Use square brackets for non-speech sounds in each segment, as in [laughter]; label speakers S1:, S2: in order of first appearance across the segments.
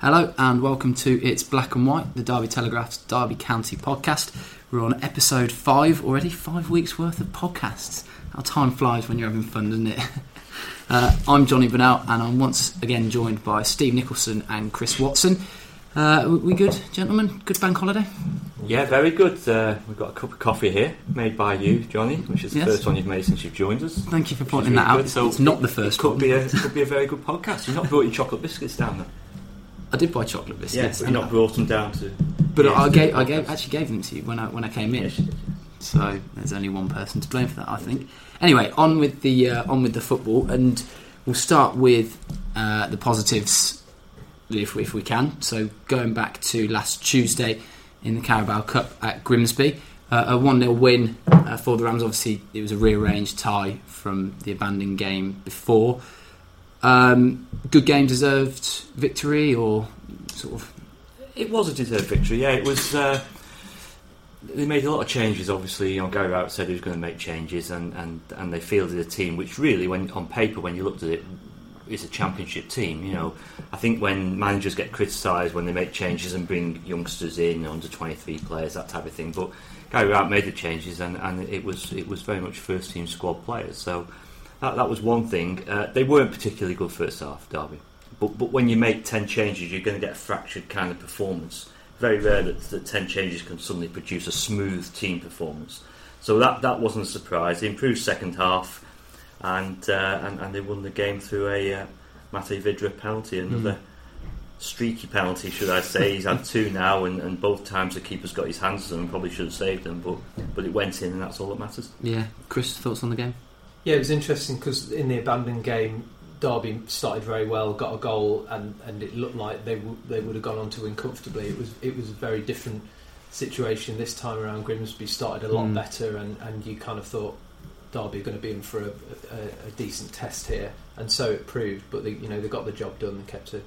S1: Hello and welcome to It's Black and White, the Derby Telegraph's Derby County podcast. We're on episode five already, five weeks worth of podcasts. How time flies when you're having fun, doesn't it? [laughs] Uh, I'm Johnny Burnell and I'm once again joined by Steve Nicholson and Chris Watson. Uh, we good, gentlemen? Good bank holiday?
S2: Yeah, very good. Uh, we've got a cup of coffee here, made by you, Johnny, which is the
S1: Yes.
S2: first one you've made since you've joined us.
S1: Thank you for pointing
S2: really
S1: that out.
S2: good. So
S1: it's not the
S2: it
S1: first
S2: could
S1: one.
S2: be a it could be a very good podcast. You've not brought your chocolate biscuits down there.
S1: I did buy chocolate biscuits.
S2: Yes, you've
S1: and-
S2: not brought them down to.
S1: but I gave, I gave, actually gave them to you when I when I came in.
S2: Yes.
S1: So there's only one person to blame for that, I think. Anyway, on with the uh, on with the football, and we'll start with uh, the positives, if we, if we can. So going back to last Tuesday in the Carabao Cup at Grimsby, uh, a one 0 win uh, for the Rams. Obviously, it was a rearranged tie from the abandoned game before. Um, good game, deserved victory, or sort of
S2: It was a deserved victory. Yeah, it was. Uh, they made a lot of changes. Obviously, you know, Gary Rowett said he was going to make changes, and, and, and they fielded a team which really, when on paper, when you looked at it, is a championship team. You know, I think when managers get criticised when they make changes and bring youngsters in, under twenty three players, that type of thing. But Gary Rowett made the changes, and, and it was it was very much first team squad players. So that, that was one thing. Uh, they weren't particularly good first half, Derby. But but when you make ten changes, you're going to get a fractured kind of performance. Very rare that, that ten changes can suddenly produce a smooth team performance. So that that wasn't a surprise. They improved second half, and uh, and, and they won the game through a uh, Matej Vydra penalty, another streaky penalty, should I say? He's had two now, and, and both times the keeper's got his hands on them. Probably should have saved them, but but it went in, and that's all that matters.
S1: yeah. Chris, thoughts on the game?
S3: Yeah, it was interesting because in the abandoned game, Derby started very well, got a goal, and, and it looked like they w- they would have gone on to win comfortably. It was it was a very different situation this time around. Grimsby started a lot
S1: Mm.
S3: better, and, and you kind of thought Derby are going to be in for a, a, a decent test here, and so it proved. But they, you know they got the job done. They kept a,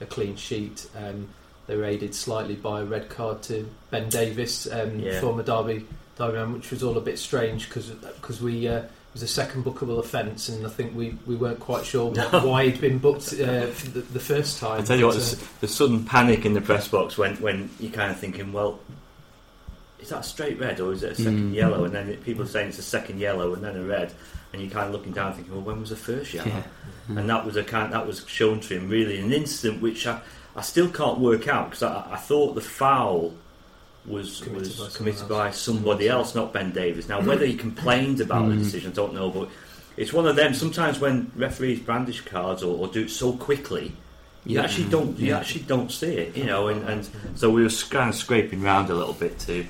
S3: a clean sheet. Um, they were aided slightly by a red card to Ben Davies, um,
S2: Yeah.
S3: former Derby Derby man, which was all a bit strange because because we. Uh, was a second bookable offence, and I think we, we weren't quite sure
S2: No.
S3: why he'd been booked uh, for the, the first time.
S2: I tell you what,
S3: But,
S2: the,
S3: uh,
S2: s- the sudden panic in the press box when, when you're kind of thinking, well, is that a straight red or is it a second
S1: Mm.
S2: yellow? And then it, people are saying it's a second yellow and then a red, and you're kind of looking down thinking, well, when was the first yellow?
S1: Yeah.
S2: And that was a kind that was shown to him really in an instant which I, I still can't work out because I, I thought the foul was
S3: Committed by
S2: was
S3: someone
S2: committed by somebody else, not Ben Davies. Now whether he complained about the
S1: Mm.
S2: decision, I don't know, but it's one of them. Sometimes when referees brandish cards or, or do it so quickly, you
S1: Yeah.
S2: actually don't you
S1: Yeah.
S2: actually don't see it, you know. And, and so we were kind of scraping round a little bit to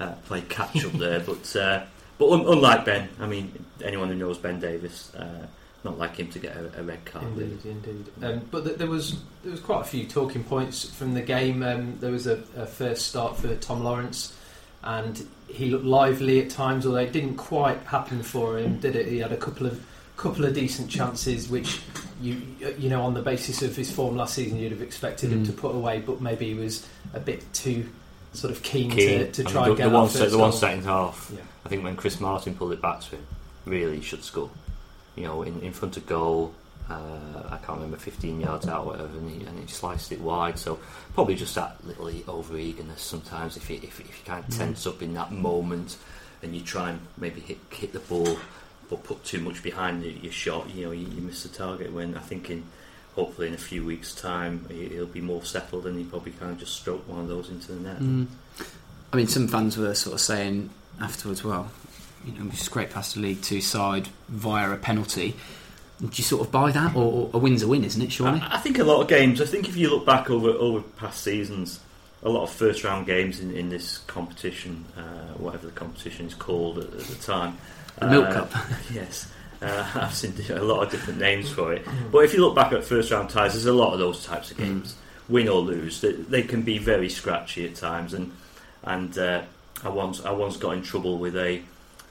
S2: uh, play catch up [laughs] there, but uh, but un- unlike Ben, I mean, anyone who knows Ben Davis, uh, not like him to get a, a red card. really.
S3: Indeed, indeed. Um, but th- there was there was quite a few talking points from the game. Um, there was a, a first start for Tom Lawrence, and he looked lively at times, although it didn't quite happen for him, did it? He had a couple of couple of decent chances, which you you know on the basis of his form last season, you'd have expected him
S1: Mm.
S3: to put away, but maybe he was a bit too sort of keen,
S2: Keen.
S3: to, to
S2: I mean,
S3: try
S2: the,
S3: and get
S2: the
S3: that
S2: one
S3: first
S2: set, the one
S3: goal.
S2: second half.
S3: Yeah.
S2: I think when Chris Martin pulled it back to him, really should score. You know, in, in front of goal. Uh, I can't remember 15 yards out, or whatever, and he, and he sliced it wide. So probably just that little over eagerness sometimes. If you if, if you kind of
S3: Mm.
S2: tense up in that moment, and you try and maybe hit hit the ball, but put too much behind your, shot, you know, you, you miss the target. When I think in hopefully in a few weeks' time he, he'll be more settled, and he probably kind of just stroke one of those into the net.
S1: Mm. I mean, some fans were sort of saying afterwards, well, you know, we scraped past the League Two side via a penalty. Do you sort of buy that, or a win's a win, isn't it? Surely.
S2: I, I think a lot of games. I think if you look back over over past seasons, a lot of first round games in, in this competition, uh, whatever the competition is called at, at the time,
S1: The Milk
S2: uh,
S1: Cup. [laughs]
S2: yes, uh, [laughs] I've seen a lot of different names for it. But if you look back at first round ties, there's a lot of those types of games win or lose, they, they can be very scratchy at times. And and uh, I once I once got in trouble with a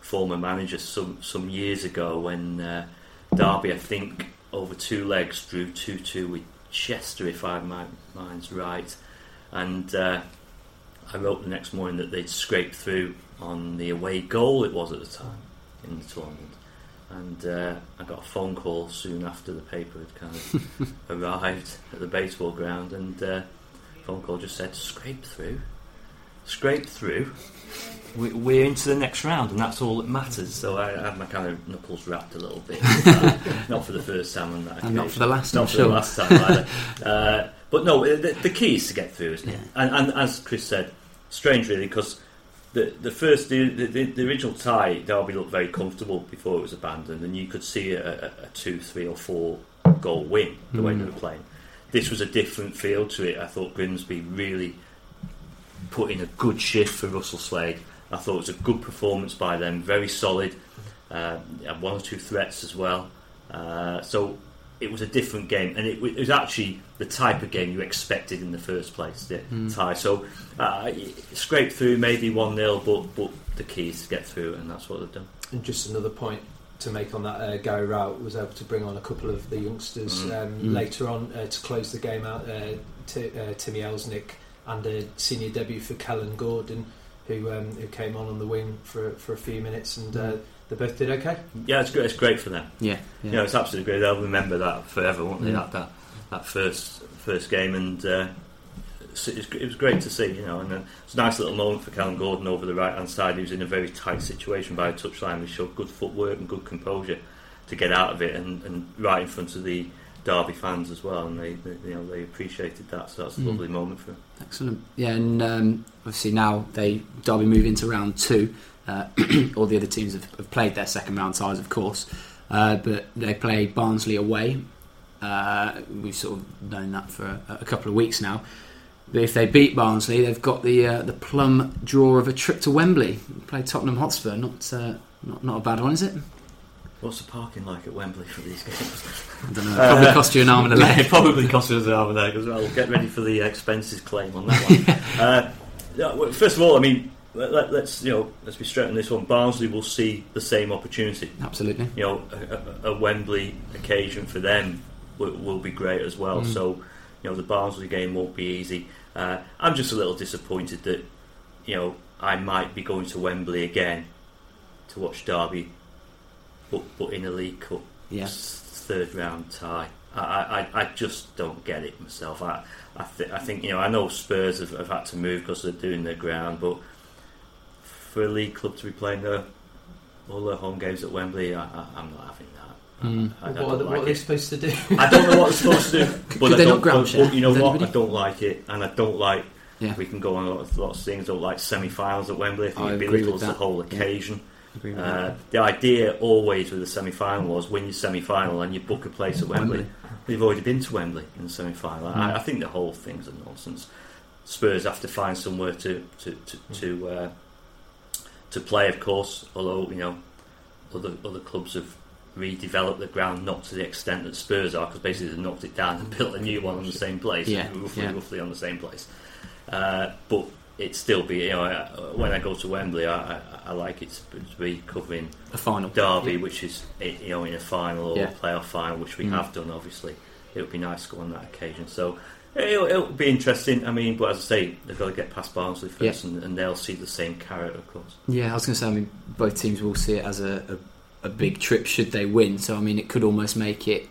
S2: former manager some some years ago when uh, Derby, I think, over two legs drew two two with Chester, if I my mind's right, and. Uh, I wrote the next morning that they'd scraped through on the away goal it was at the time in the tournament. And uh, I got a phone call soon after the paper had kind of [laughs] arrived at the baseball ground, and uh, phone call just said scrape through, scrape through. We- We're into the next round, and that's all that matters. So I had my kind of knuckles rapped a little bit, [laughs] not for the first time on that
S1: And not for the last,
S2: Not for
S1: sure.
S2: the last time either. [laughs] uh, but no, the, the key is to get through, isn't it?
S1: Yeah.
S2: And, and as Chris said, strange really because the the first the, the, the original tie Derby looked very comfortable before it was abandoned, and you could see a, a, a two, three, or four goal win the way they were playing. This was a different feel to it. I thought Grimsby really put in a good shift for Russell Slade. I thought it was a good performance by them, very solid. Uh, had one or two threats as well. Uh, so it was a different game, and it, it was actually the type of game you expected in the first place, the tie. So uh, scrape through, maybe 1 0, but, but the key is to get through, and that's what they've done.
S3: And just another point to make on that, uh, Gary Rowett was able to bring on a couple of the youngsters
S2: Mm.
S3: um,
S1: Mm.
S3: later on uh, to close the game out. Uh, Ti uh, Timi Elsnik and a senior debut for Kellan Gordon, who um, who came on on the wing for for a few minutes, and uh, they both did okay.
S2: Yeah, it's great, it's great for them.
S1: Yeah, yeah.
S2: You know, it's absolutely great. They'll remember that forever, won't they?
S1: Mm.
S2: That, that that first first game, and uh, it's- it's- it was great to see. You know, and uh, it's a nice little moment for Kellan Gordon over the right hand side. He was in a very tight situation by a touchline. He showed good footwork and good composure to get out of it, and, and right in front of the Derby fans as well. And they, they you know they appreciated that. So that's a
S1: Mm.
S2: lovely moment for them.
S1: Excellent. Yeah, and um, obviously now they Derby move into round two. Uh, [clears throat] all the other teams have, have played their second round ties, of course, uh, but they play Barnsley away. Uh, we've sort of known that for a, a couple of weeks now. But if they beat Barnsley, they've got the uh, the plum draw of a trip to Wembley. Play Tottenham Hotspur. Not uh, not not a bad one, is it?
S2: What's the parking like at Wembley for these games?
S1: I don't know. Probably cost you an arm and a [laughs] leg.
S2: it probably cost us an arm and a leg as well. Get ready for the expenses claim on that one. [laughs] uh, yeah, well, first of all, I mean, let, let's you know, let's be straight on this one. Barnsley will see the same opportunity.
S1: Absolutely.
S2: You know, a, a, a Wembley occasion for them will, will be great as well.
S1: Mm.
S2: So, you know, the Barnsley game won't be easy. Uh, I'm just a little disappointed that, you know, I might be going to Wembley again to watch Derby, but but in a League Cup
S1: Yeah.
S2: third round tie. I, I, I just don't get it myself. I I, th- I think you know I know Spurs have, have had to move because they're doing their ground, but for a league club to be playing their all their home games at Wembley, I, I, I'm not having that.
S1: Mm.
S2: I, I
S3: what,
S2: don't
S3: are, they-
S2: like
S3: what are they supposed to do? [laughs]
S2: I don't know what they're supposed to do, [laughs] but
S1: Could
S2: I
S1: they
S2: don't,
S1: ground
S2: but, but you know what?
S1: anybody?
S2: I don't like it, and I don't like.
S1: Yeah.
S2: We can go on lots, lots of things. I don't like semi-finals at Wembley. I think
S1: I
S2: it
S1: agree
S2: belittles
S1: with
S2: the whole occasion.
S1: Agree with
S2: Uh, the idea always with the semi-final was win your semi-final and you book a place at Wembley.
S1: Wembley.
S2: They've already been to Wembley in the semi-final.
S1: Mm.
S2: I, I think the whole thing's a nonsense. Spurs have to find somewhere to to to to, uh, to play, of course. Although you know other other clubs have redeveloped the ground not to the extent that Spurs are, because basically they knocked it down and [laughs] built a new one on the same place,
S1: Yeah,
S2: roughly,
S1: yeah.
S2: roughly on the same place. Uh, but it still be you know I, when I go to Wembley, I, I, I like it to to be covering
S1: A final.
S2: Derby,
S1: Yeah.
S2: which is you know in a final or
S1: Yeah.
S2: a playoff final, which we
S1: Mm.
S2: have done. Obviously, it would be nice to go on that occasion. So it'll, it'll be interesting. I mean, but as I say, they've got to get past Barnsley first, and, and they'll see the same carrot, of course.
S1: Yeah, I was going to say. I mean, both teams will see it as a, a, a big trip should they win. So I mean, it could almost make it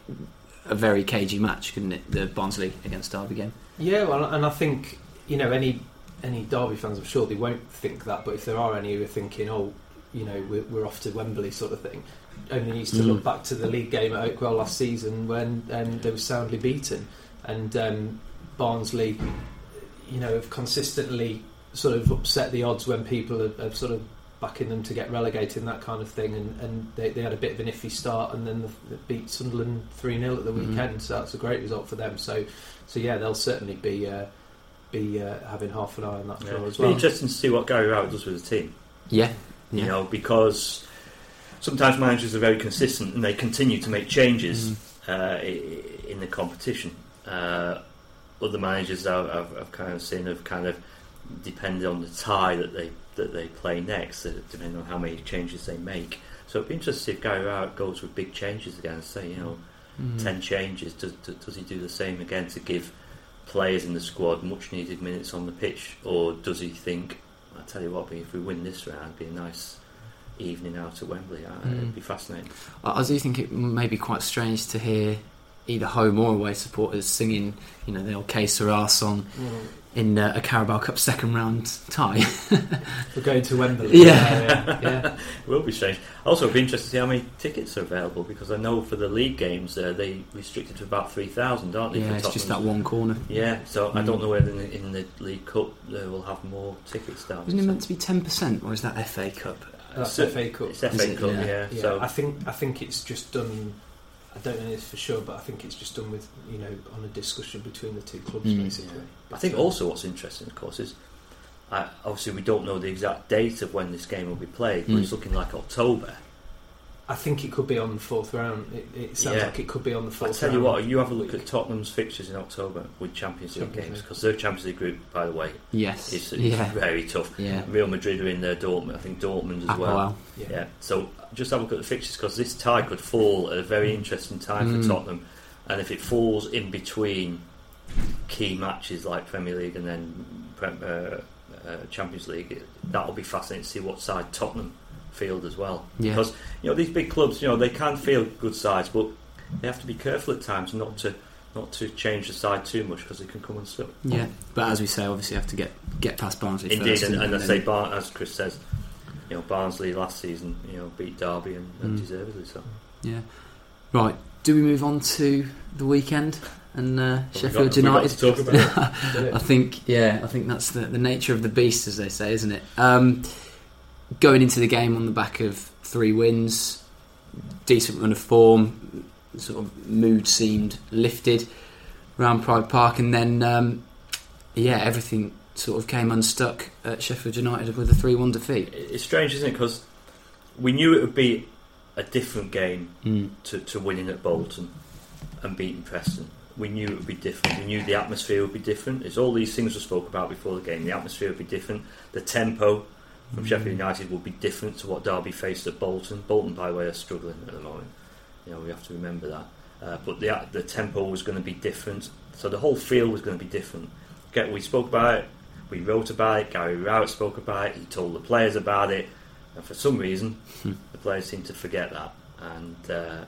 S1: a very cagey match, couldn't it? The Barnsley against Derby game.
S3: Yeah, well, and I think you know any any Derby fans, I'm sure they won't think that, but if there are any who are thinking, oh, you know, we're, we're off to Wembley, sort of thing, only needs to
S1: Mm.
S3: look back to the league game at Oakwell last season when um, they were soundly beaten, and um, Barnsley, you know, have consistently sort of upset the odds when people are, are sort of backing them to get relegated and that kind of thing, and, and they, they had a bit of an iffy start, and then they beat Sunderland three 0 at the
S1: Mhm.
S3: weekend, so that's a great result for them. So, so yeah, they'll certainly be. Uh, be uh, having half an eye on that
S2: Yeah.
S3: draw as
S2: It'll be interesting to see what Gary Rowett does with the team.
S1: Yeah,
S2: You know, because sometimes managers are very consistent and they continue to make changes
S1: Mm.
S2: uh, in the competition. Uh, other managers I've, I've, I've kind of seen have kind of depended on the tie that they that they play next, uh, depending on how many changes they make. So it'd be interesting if Gary Rowett goes with big changes again. Say you know,
S1: Mm.
S2: ten changes. Does, does does he do the same again to give players in the squad much needed minutes on the pitch, or does he think? I tell you what, if we win this round, it'd be a nice evening out at Wembley.
S1: Mm.
S2: It'd be fascinating.
S1: I, I do think it may be quite strange to hear either home or away supporters singing, you know, the old Que Sera song in uh, a Carabao Cup second round tie. [laughs]
S3: We're going to Wembley.
S1: Yeah.
S3: yeah, yeah.
S2: It [laughs] will be strange. Also, it'd be interesting to see how many tickets are available because I know for the league games uh, they restricted to about three thousand, aren't they?
S1: yeah, it's just that one corner.
S2: Yeah, so I
S1: Mm.
S2: don't know whether in the, in the League Cup they will have more tickets down.
S1: Wasn't it meant to be 10% or is that FA Cup?
S3: That's
S2: So-
S3: FA Cup.
S2: It's FA
S1: Is it?
S2: Cup,
S1: Yeah.
S2: yeah.
S3: Yeah,
S2: So
S3: I think I think it's just done. I don't know this for sure, but I think it's just done with you know on a discussion between the two clubs
S1: Mm.
S3: basically.
S2: I think
S3: uh,
S2: also what's interesting, of course, is uh, obviously we don't know the exact date of when this game will be played, but
S1: Mm.
S2: it's looking like October.
S3: I think it could be on the fourth round. It, it sounds
S2: Yeah.
S3: like it could be on the fourth.
S2: I
S3: fourth.
S2: tell you
S3: round.
S2: what, you have a look at Tottenham's fixtures in October with Champions League
S3: Champions
S2: games
S3: League.
S2: because their Champions League group, by the way,
S1: Yes.
S2: is, is
S1: yeah.
S2: very tough.
S1: Yeah.
S2: Real Madrid are in there, Dortmund, I think Dortmund as
S1: Ah,
S2: well.
S3: Yeah.
S2: Yeah, so just have a look at the fixtures because this tie could fall at a very interesting time
S1: Mm.
S2: for Tottenham, and if it falls in between key matches like Premier League and then Prem- uh, uh, Champions League, that'll be fascinating to see what side Tottenham field as well.
S1: Yeah.
S2: Because you know these big clubs, you know they can field good sides, but they have to be careful at times not to not to change the side too much because they can come unstuck.
S1: Yeah. But as we say, obviously, you have to get get past Barnsley
S2: Indeed,
S1: first.
S2: and, and I say, Bar- as Chris says, you know Barnsley last season, you know beat Derby and, and
S1: Mm.
S2: deservedly so.
S1: Yeah. Right. Do we move on to the weekend and uh, Sheffield United?
S2: talk about it. [laughs]
S1: I think, yeah, I think that's the, the nature of the beast, as they say, isn't it? Um, going into the game on the back of three wins, decent run of form, sort of mood seemed lifted around Pride Park, and then, um, yeah, everything sort of came unstuck at Sheffield United with a 3 1 defeat.
S2: It's strange, isn't it? Because we knew it would be a different game
S1: Mm.
S2: to, to winning at Bolton and beating Preston. We knew it would be different. We knew the atmosphere would be different. It's all these things we spoke about before the game. The atmosphere would be different. The tempo from. Sheffield United would be different to what Derby faced at Bolton. Bolton, by the way, are struggling at the moment. You know, we have to remember that. Uh, but the the tempo was going to be different. So the whole feel was going to be different. Get we spoke about it. We wrote about it. Gary Rowett spoke about it. He told the players about it. And for some reason,
S1: Hmm.
S2: the players seem to forget that. And uh,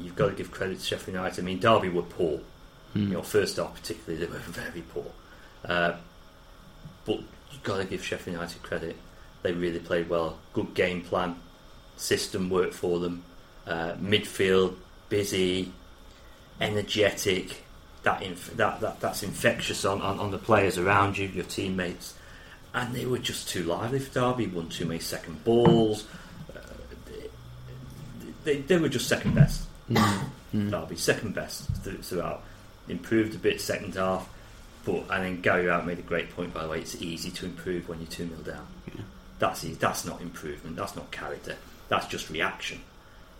S2: you've got to give credit to Sheffield United. I mean, Derby were poor.
S1: Mm.
S2: You know, first off, particularly, they were [laughs] very poor. Uh, but you've got to give Sheffield United credit. They really played well. Good game plan. System worked for them. Uh, midfield, busy, energetic. That, inf- that, that that's infectious on, on, on the players around you, your teammates. And they were just too lively for Derby. Won too many second balls. Uh, they, they, they were just second best.
S1: Mm. Mm.
S2: Derby second best th- throughout. Improved a bit second half, but and then Gary Rowett made a great point. By the way, it's easy to improve when you're two 0 down.
S1: Yeah.
S2: That's that's not improvement. That's not character. That's just reaction.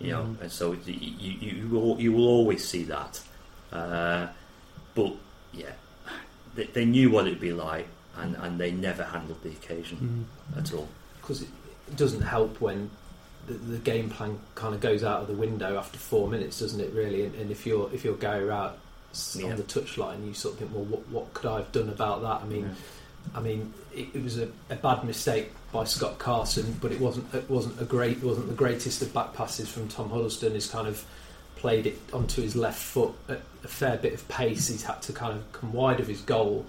S2: You know,
S1: Mm.
S2: and so you, you, you will you will always see that. Uh, but yeah, they, they knew what it'd be like, and, and they never handled the occasion
S1: Mm.
S2: at all.
S3: because it, it doesn't help when the, the game plan kind of goes out of the window after four minutes, doesn't it? Really, and, and if you're if you're Gary Rowett s-
S2: Yeah.
S3: on the touchline, you sort of think, well, what, what could I have done about that? I mean, I mean, it, it was a, a bad mistake by Scott Carson, but it wasn't it wasn't a great it wasn't the greatest of back passes from Tom Huddlestone. He's kind of played it onto his left foot at a fair bit of pace. He's had to kind of come wide of his goal.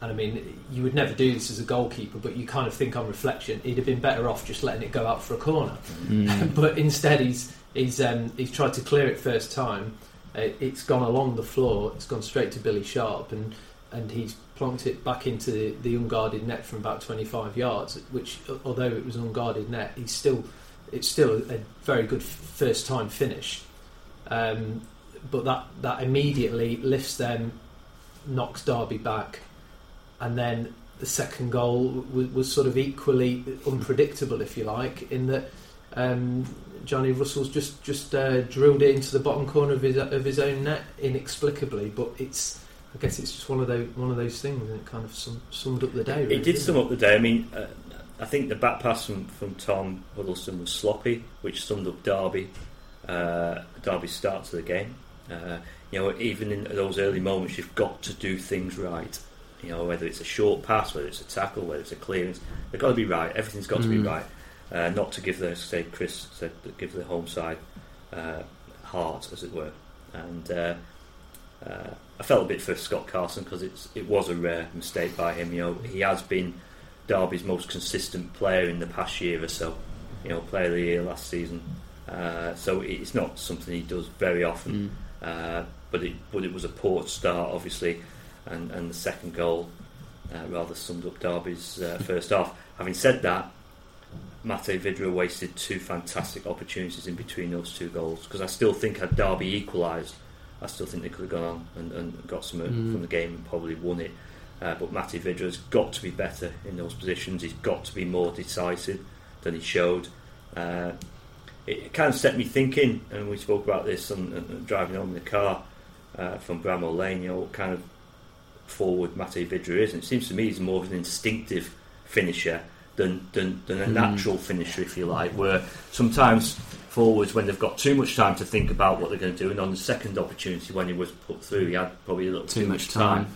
S3: And I mean, you would never do this as a goalkeeper, but you kind of think on reflection, he'd have been better off just letting it go out for a corner.
S1: Mm. [laughs]
S3: but instead, he's he's um, he's tried to clear it first time. Uh, it's gone along the floor. It's gone straight to Billy Sharp, and and he's plonked it back into the, the unguarded net from about 25 yards. Which, although it was an unguarded net, he's still it's still a, very good first time finish. Um, but that that immediately lifts them, knocks Derby back, and then the second goal was, was sort of equally unpredictable, if you like, in that um, Johnny Russell's just just uh, drilled it into the bottom corner of his of his own net inexplicably. But it's I guess it's just one of those one of those things, and it kind of sum, summed up the day. Really,
S2: it did
S3: didn't
S2: sum up the day. I mean, uh, I think the back pass from, from Tom Huddlestone was sloppy, which summed up Derby. Uh, Derby's start to the game. Uh, you know, even in those early moments, you've got to do things right. You know, whether it's a short pass, whether it's a tackle, whether it's a clearance, they've got to be right. Everything's got to be
S1: Mm.
S2: right. Uh, not to give the say Chris said give the home side uh, heart, as it were. And uh, uh, I felt a bit for Scott Carson because it's it was a rare mistake by him. You know, he has been Derby's most consistent player in the past year or so. You know, player of the year last season. Uh, so it's not something he does very often.
S1: Mm.
S2: Uh, but it but it was a poor start, obviously, and, and the second goal uh, rather summed up Derby's uh, first half. Having said that, Matej Vydra wasted two fantastic opportunities in between those two goals because I still think had Derby equalised, I still think they could have gone on and, and got some
S1: Mm.
S2: from the game and probably won it. Uh, but Matej Vydra's got to be better in those positions. He's got to be more decisive than he showed. Uh, it, kind of set me thinking, and we spoke about this on, on driving home in the car uh, from Bramall Lane. You know what kind of forward Matej Vydra is, and it seems to me he's more of an instinctive finisher than than, than a
S1: Mm.
S2: natural finisher, if you like. Where sometimes forwards, when they've got too much time to think about what they're going to do, and on the second opportunity when he was put through, he had probably a little
S1: Too much time.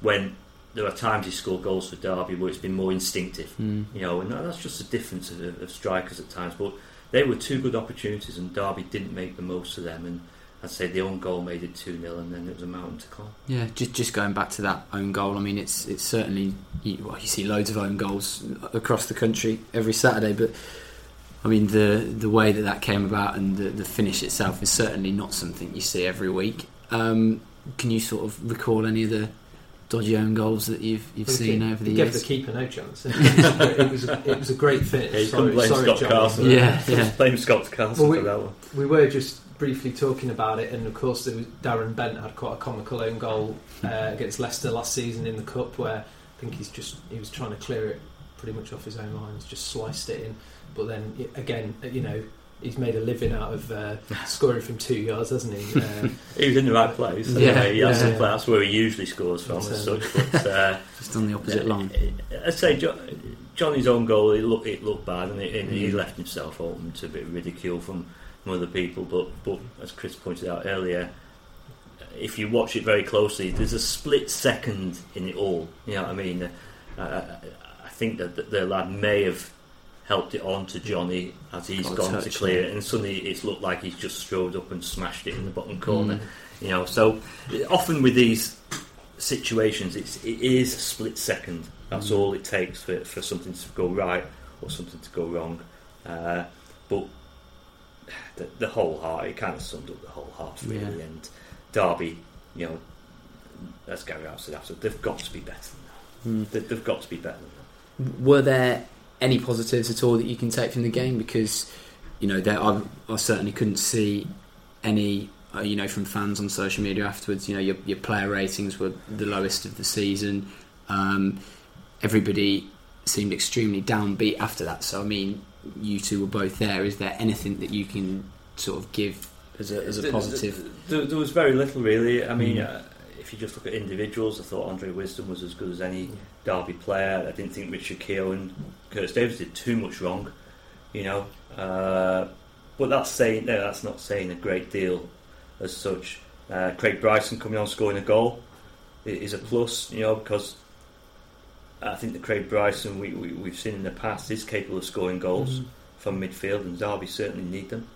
S2: When there are times he scored goals for Derby where it's been more instinctive
S1: Mm.
S2: you know, and that's just a difference of, of strikers at times. But they were two good opportunities, and Derby didn't make the most of them. And I'd say the own goal made it two 0 and then it was a mountain to climb.
S1: Yeah, just just going back to that own goal. I mean, it's it's certainly you, well, you see loads of own goals across the country every Saturday, but I mean the the way that that came about and the, the finish itself is certainly not something you see every week. Um, can you sort of recall any of the dodgy own goals that you've you've
S3: Well,
S1: seen
S3: he
S1: over the
S3: he gave
S1: years?
S3: the keeper no chance. [laughs] it was a, it was a great finish.
S2: Yeah, you
S3: sorry,
S2: couldn't blame
S3: sorry,
S2: Scott
S3: Johnny.
S2: Carson.
S1: Yeah, yeah.
S2: blame Scott Carson
S3: Well, we-
S2: for that one.
S3: We were just briefly talking about it, and of course, there was Darren Bent had quite a comical own goal uh, against Leicester last season in the cup, where I think he's just he was trying to clear it pretty much off his own lines, just sliced it in. But then again, you know, he's made a living out of uh, [laughs] scoring from two yards, hasn't he? Uh, [laughs]
S2: He was in the right place.
S1: Yeah,
S2: anyway. he has
S3: yeah, yeah.
S2: play. That's where he usually scores from, as such. But uh, [laughs]
S1: Just on the opposite line.
S2: I'd say jo- Johnny's own goal. It looked it looked bad, and, it, and he
S1: Mm.
S2: left himself open to a bit of ridicule from, from other people. But but as Chris pointed out earlier, if you watch it very closely, there's a split second in it all. You know what I mean? Uh, I think that the, the lad may have helped it on to Johnny as he's
S1: Got
S2: gone to clear it, and suddenly it's looked like he's just strode up and smashed it in the bottom corner.
S1: Mm.
S2: You know, so often with these situations, it's it is a split second. That's
S1: Mm.
S2: all it takes for, for something to go right or something to go wrong. Uh, but the, the whole heart, it kind of summed up the whole half really.
S1: Yeah.
S2: And Derby, you know, as Gary Rowett said after, they've got to be better than
S1: Mm.
S2: that. They, they've got to be better than that.
S1: Were there any positives at all that you can take from the game? Because you know, there, I, I certainly couldn't see any. Uh, you know, from fans on social media afterwards, you know, your, your player ratings were the lowest of the season. Um, everybody seemed extremely downbeat after that. So, I mean, you two were both there. Is there anything that you can sort of give as a, as a positive?
S2: There, there was very little really. I mean,
S1: Mm.
S2: uh, if you just look at individuals, I thought Andre Wisdom was as good as any Derby player. I didn't think Richard Keogh and Curtis Davies did too much wrong, you know. Uh, but that's saying no, that's not saying a great deal as such. Uh, Craig Bryson coming on scoring a goal is a plus, you know, because I think that Craig Bryson we, we we've seen in the past is capable of scoring goals
S1: Mm.
S2: from midfield, and Derby certainly need them.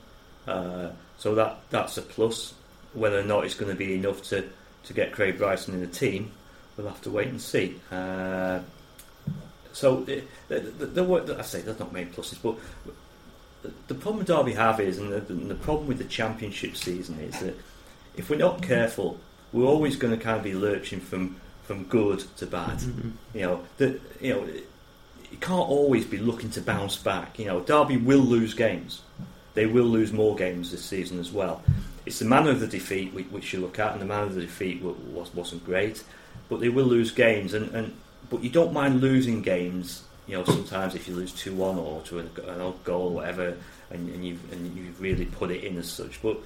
S2: Uh, so that that's a plus. Whether or not it's going to be enough to, to get Craig Bryson in the team, we'll have to wait and see. Uh, so the, the, the, the, I say there's not many pluses, but the, the problem Derby have is, and the, the problem with the Championship season is that if we're not careful, we're always going to kind of be lurching from from good to bad.
S1: Mhm.
S2: You know, the, you know, you can't always be looking to bounce back. You know, Derby will lose games. They will lose more games this season as well. It's the manner of the defeat whi- which you look at, and the manner of the defeat was, wasn't great. But they will lose games, and, and but you don't mind losing games. You know, sometimes if you lose two one or to an, an odd goal or whatever, and, and you and you've really put it in as such. But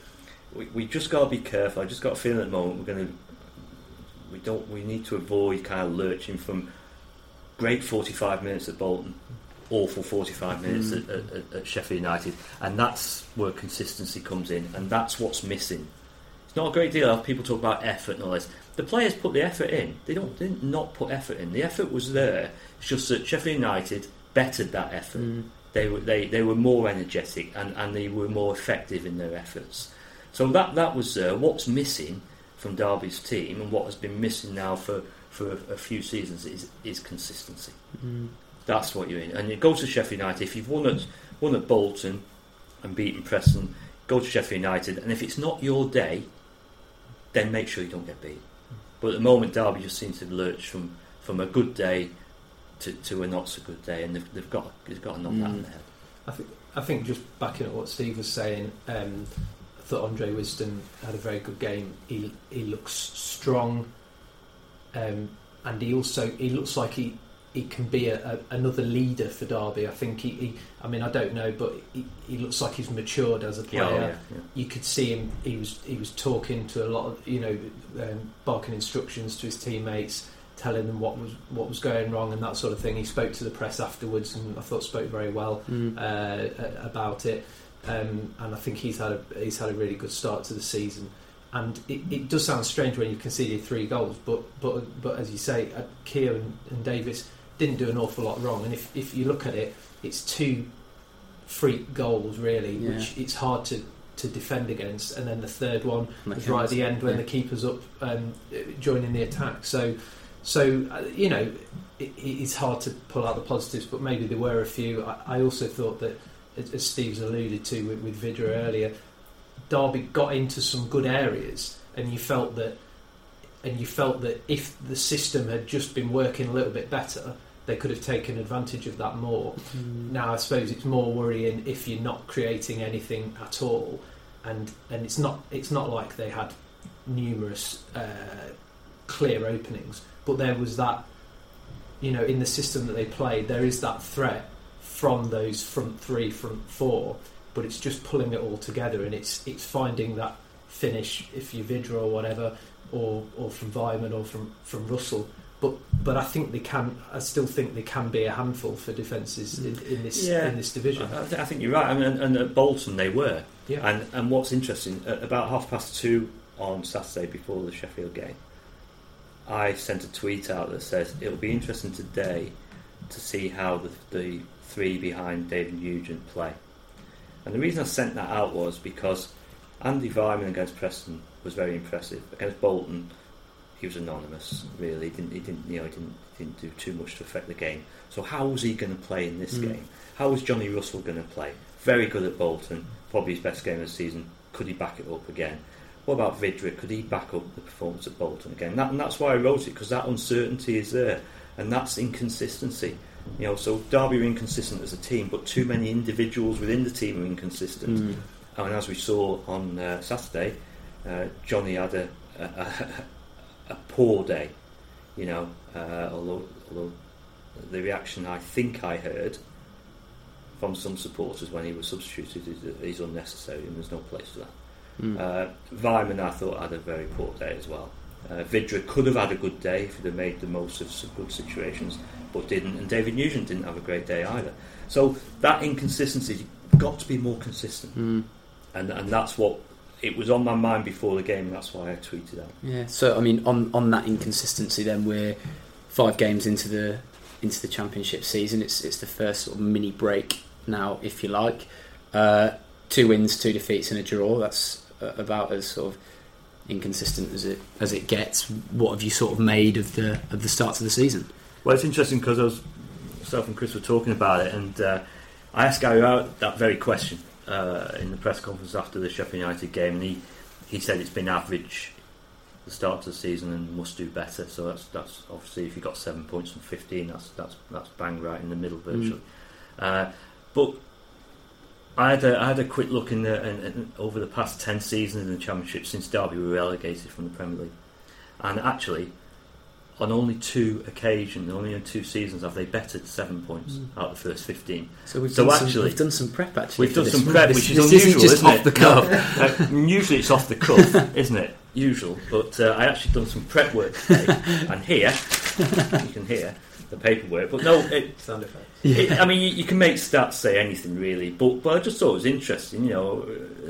S2: we, we just got to be careful. I just got a feeling at the moment we're going to we don't. We need to avoid kind of lurching from great 45 minutes at Bolton, awful 45 minutes
S1: Mm.
S2: at, at, at Sheffield United, and that's where consistency comes in, and that's what's missing. It's not a great deal. People talk about effort and all this. The players put the effort in. They don't they didn't not put effort in. The effort was there. It's just that Sheffield United bettered that effort.
S1: Mm.
S2: They were they, they were more energetic and, and they were more effective in their efforts. So that that was there. What's missing from Derby's team and what has been missing now for, for a, a few seasons is is consistency.
S1: Mm.
S2: That's what you're in. And you go to Sheffield United. If you've won at won at Bolton and beaten Preston, go to Sheffield United. And if it's not your day, then make sure you don't get beat. But at the moment, Derby just seems to lurch from, from a good day to, to a not so good day, and they've, they've got they've got to knock that on
S1: Mm.
S2: the head.
S3: I think I think just backing up what Steve was saying, um, I thought Andre Wisdom had a very good game. He he looks strong, um, and he also he looks like he. He can be a, a, another leader for Derby. I think he, he. I mean, I don't know, but he, he looks like he's matured as a player.
S2: Yeah, oh, yeah, yeah.
S3: you could see him. He was he was talking to a lot of you know, um, barking instructions to his teammates, telling them what was what was going wrong and that sort of thing. He spoke to the press afterwards, and I thought spoke very well
S1: Mm.
S3: uh, about it. Um, and I think he's had a he's had a really good start to the season. And it, it does sound strange when you've conceded three goals, but but but as you say, uh, Keogh and, and Davies didn't do an awful lot wrong. And if if you look at it, it's two freak goals really,
S1: Yeah.
S3: which it's hard to to defend against. And then the third one was right at the end when
S1: Yeah.
S3: the keeper's up um, joining the attack. So, so uh, you know, it, it's hard to pull out the positives, but maybe there were a few. I, I also thought that, as Steve's alluded to with, with Vydra earlier, Derby got into some good areas, and you felt that, and you felt that if the system had just been working a little bit better. They could have taken advantage of that more.
S1: Mm.
S3: Now, I suppose it's more worrying if you're not creating anything at all, and and it's not it's not like they had numerous uh, clear openings, but there was that, you know, in the system that they played, there is that threat from those front three, front four, but it's just pulling it all together, and it's it's finding that finish if you Vydra or whatever, or or from Weimann or from from Russell. But but I think they can. I still think they can be a handful for defences in, in this
S2: Yeah.
S3: in this division.
S2: I, I I think you're right. I mean, and, and at Bolton they were.
S3: Yeah.
S2: And and what's interesting, at about half past two on Saturday before the Sheffield game, I sent a tweet out that says it'll be interesting today to see how the, the three behind David Nugent play. And the reason I sent that out was because Andy Weimann against Preston was very impressive. Against Bolton, he was anonymous. Really, he didn't he didn't you know he didn't didn't do too much to affect the game. So how was he going to play in this
S1: Mm.
S2: game? How was Johnny Russell going to play? Very good at Bolton, probably his best game of the season. Could he back it up again? What about Vydra? Could he back up the performance at Bolton again? That, and that's why I wrote it because that uncertainty is there, and that's inconsistency. You know, so Derby are inconsistent as a team, but too many individuals within the team are inconsistent.
S1: Mm.
S2: And as we saw on uh, Saturday, uh, Johnny had a, a, a, a poor day. You know, uh, although, although the reaction I think I heard from some supporters when he was substituted is, he's unnecessary and there's no place for that.
S1: Mm.
S2: Uh, Weimann, I thought, had a very poor day as well. Uh, Vydra could have had a good day if he'd have made the most of some good situations, but didn't. And David Nugent didn't have a great day either. So that inconsistency, you've got to be more consistent.
S1: Mm.
S2: And, and that's what it was on my mind before the game, and that's why I tweeted out.
S1: Yeah. So I mean, on on that inconsistency, then we're five games into the into the championship season. It's it's the first sort of mini break now, if you like. Uh, two wins, two defeats, and a draw. That's uh, about as sort of inconsistent as it as it gets. What have you sort of made of the of the start to the season?
S2: Well, it's interesting because I was myself and Chris were talking about it, and uh, I asked Gary out that very question uh, in the press conference after the Sheffield United game, and he he said it's been average the start to the season and must do better. So that's that's obviously if you got seven points from fifteen, that's that's that's bang right in the middle virtually. Uh, but I had a, I had a quick look in the in, in, over the past ten seasons in the Championship since Derby were relegated from the Premier League, and actually on only two occasions, only in two seasons, have they bettered seven points
S1: Mm.
S2: out of the first 15.
S1: So we've
S2: So
S1: done some,
S2: actually-
S1: we've done some prep actually.
S2: We've done some prep,
S1: This-
S2: which is
S1: this
S2: unusual,
S1: isn't just
S2: isn't
S1: off
S2: it?
S1: the cuff. [laughs]
S2: Uh, usually it's off the cuff, isn't it? usual, but uh, I actually done some prep work today, [laughs] and here you can hear the paperwork. But no, it,
S3: Sound effects.
S2: it, I mean, you, you can make stats say anything really, but but I just thought it was interesting. You know, uh,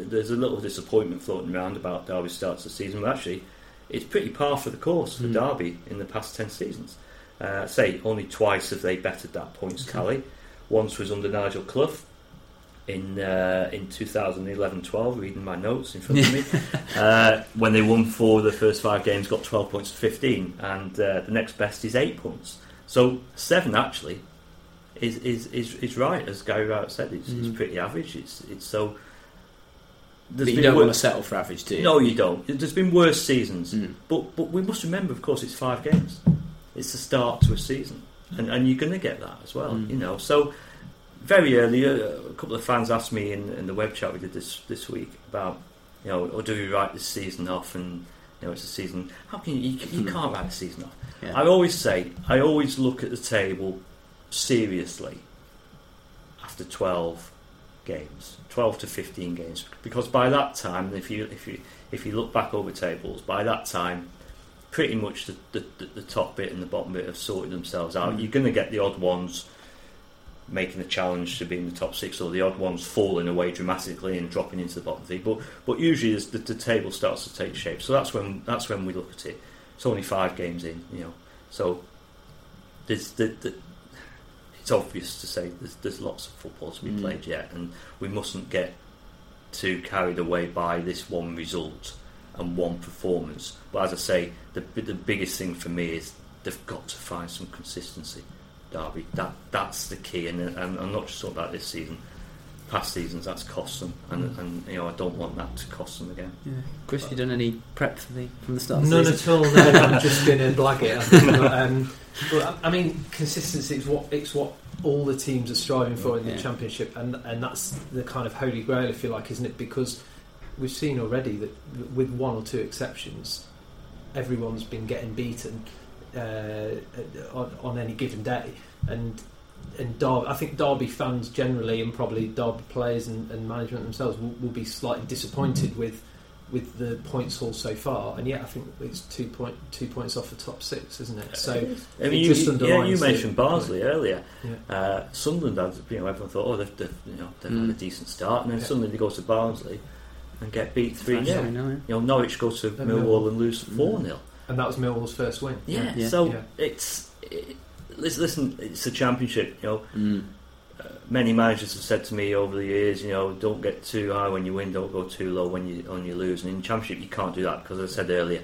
S2: there's a little disappointment floating around about Derby starts the season, but actually, it's pretty par for the course for
S1: Mm.
S2: Derby in the past ten seasons. Uh, say only twice have they bettered that points
S1: Okay.
S2: tally. Once was under Nigel Clough in uh, in 2011-12, reading my notes in front of me, [laughs] uh, when they won for the first five games, got 12 points to 15, and uh, the next best is eight points. So seven actually is is, is, is right, as Gary Rowett said. It's,
S1: Mm.
S2: it's pretty average. It's it's so.
S1: But
S2: there's
S1: you
S2: been
S1: don't
S2: wor-
S1: want to settle for average, do you?
S2: no, you don't. There's been worse seasons,
S1: Mm.
S2: but but we must remember, of course, it's five games. It's the start to a season, and and you're going to get that as well.
S1: Mm.
S2: You know, so very early, uh, a couple of fans asked me in, in the web chat we did this this week about, you know, or do we write this season off? And you know, it's a season. How can you? You, you
S1: Hmm.
S2: can't write a season off.
S1: Yeah.
S2: I always say, I always look at the table seriously after 12 games, 12 to 15 games, because by that time, if you if you if you look back over tables, by that time, pretty much the the, the, top bit and the bottom bit have sorted themselves out.
S1: Mm.
S2: You're going to get the odd ones making a challenge to be in the top six, or the odd ones falling away dramatically and dropping into the bottom three. But but usually as the, the table starts to take shape. So that's when that's when we look at it. It's only five games in, you know. So there's the, the it's obvious to say there's, there's lots of football to be
S1: Mm.
S2: played yet, and we mustn't get too carried away by this one result and one performance. But as I say, the the biggest thing for me is they've got to find some consistency. Derby, that that's the key, and, and I'm not just talking about this season. Past seasons, that's cost them, and, and you know I don't want that to cost them again.
S1: Yeah. Chris, have you done any prep for the from the start? Of
S3: None
S1: the
S3: at all. No, [laughs] I'm just going to blag it. I think. But, um, but, I mean, consistency is what it's what all the teams are striving for in the
S1: Yeah.
S3: championship, and and that's the kind of holy grail, if you like, isn't it? Because we've seen already that with one or two exceptions, everyone's been getting beaten uh, on, on any given day, and. And Derby, I think Derby fans generally, and probably Derby players and, and management themselves, will, will be slightly disappointed with with the points haul so far, and yet I think it's two point two points off the top six, isn't it? So
S2: I mean, you,
S3: just
S2: you- yeah,
S3: underlines
S2: you
S3: the-
S2: mentioned Barnsley earlier.
S3: Yeah.
S2: Uh, Sunderland, had, you know, everyone thought, oh, they've, they've you know they've had a
S1: Mm.
S2: decent start, and then
S3: Yeah.
S2: suddenly they go to Barnsley and get beat three 0
S1: yeah.
S2: You know, Norwich go to Millwall
S3: Millwall.
S2: and lose four 0
S3: and that was Millwall's first win.
S2: Yeah,
S1: Yeah.
S2: so
S3: Yeah.
S2: it's it, listen, it's a championship. You know,
S1: Mm.
S2: uh, many managers have said to me over the years, you know, don't get too high when you win, don't go too low when you when you lose. And in championship, you can't do that because, as I said earlier,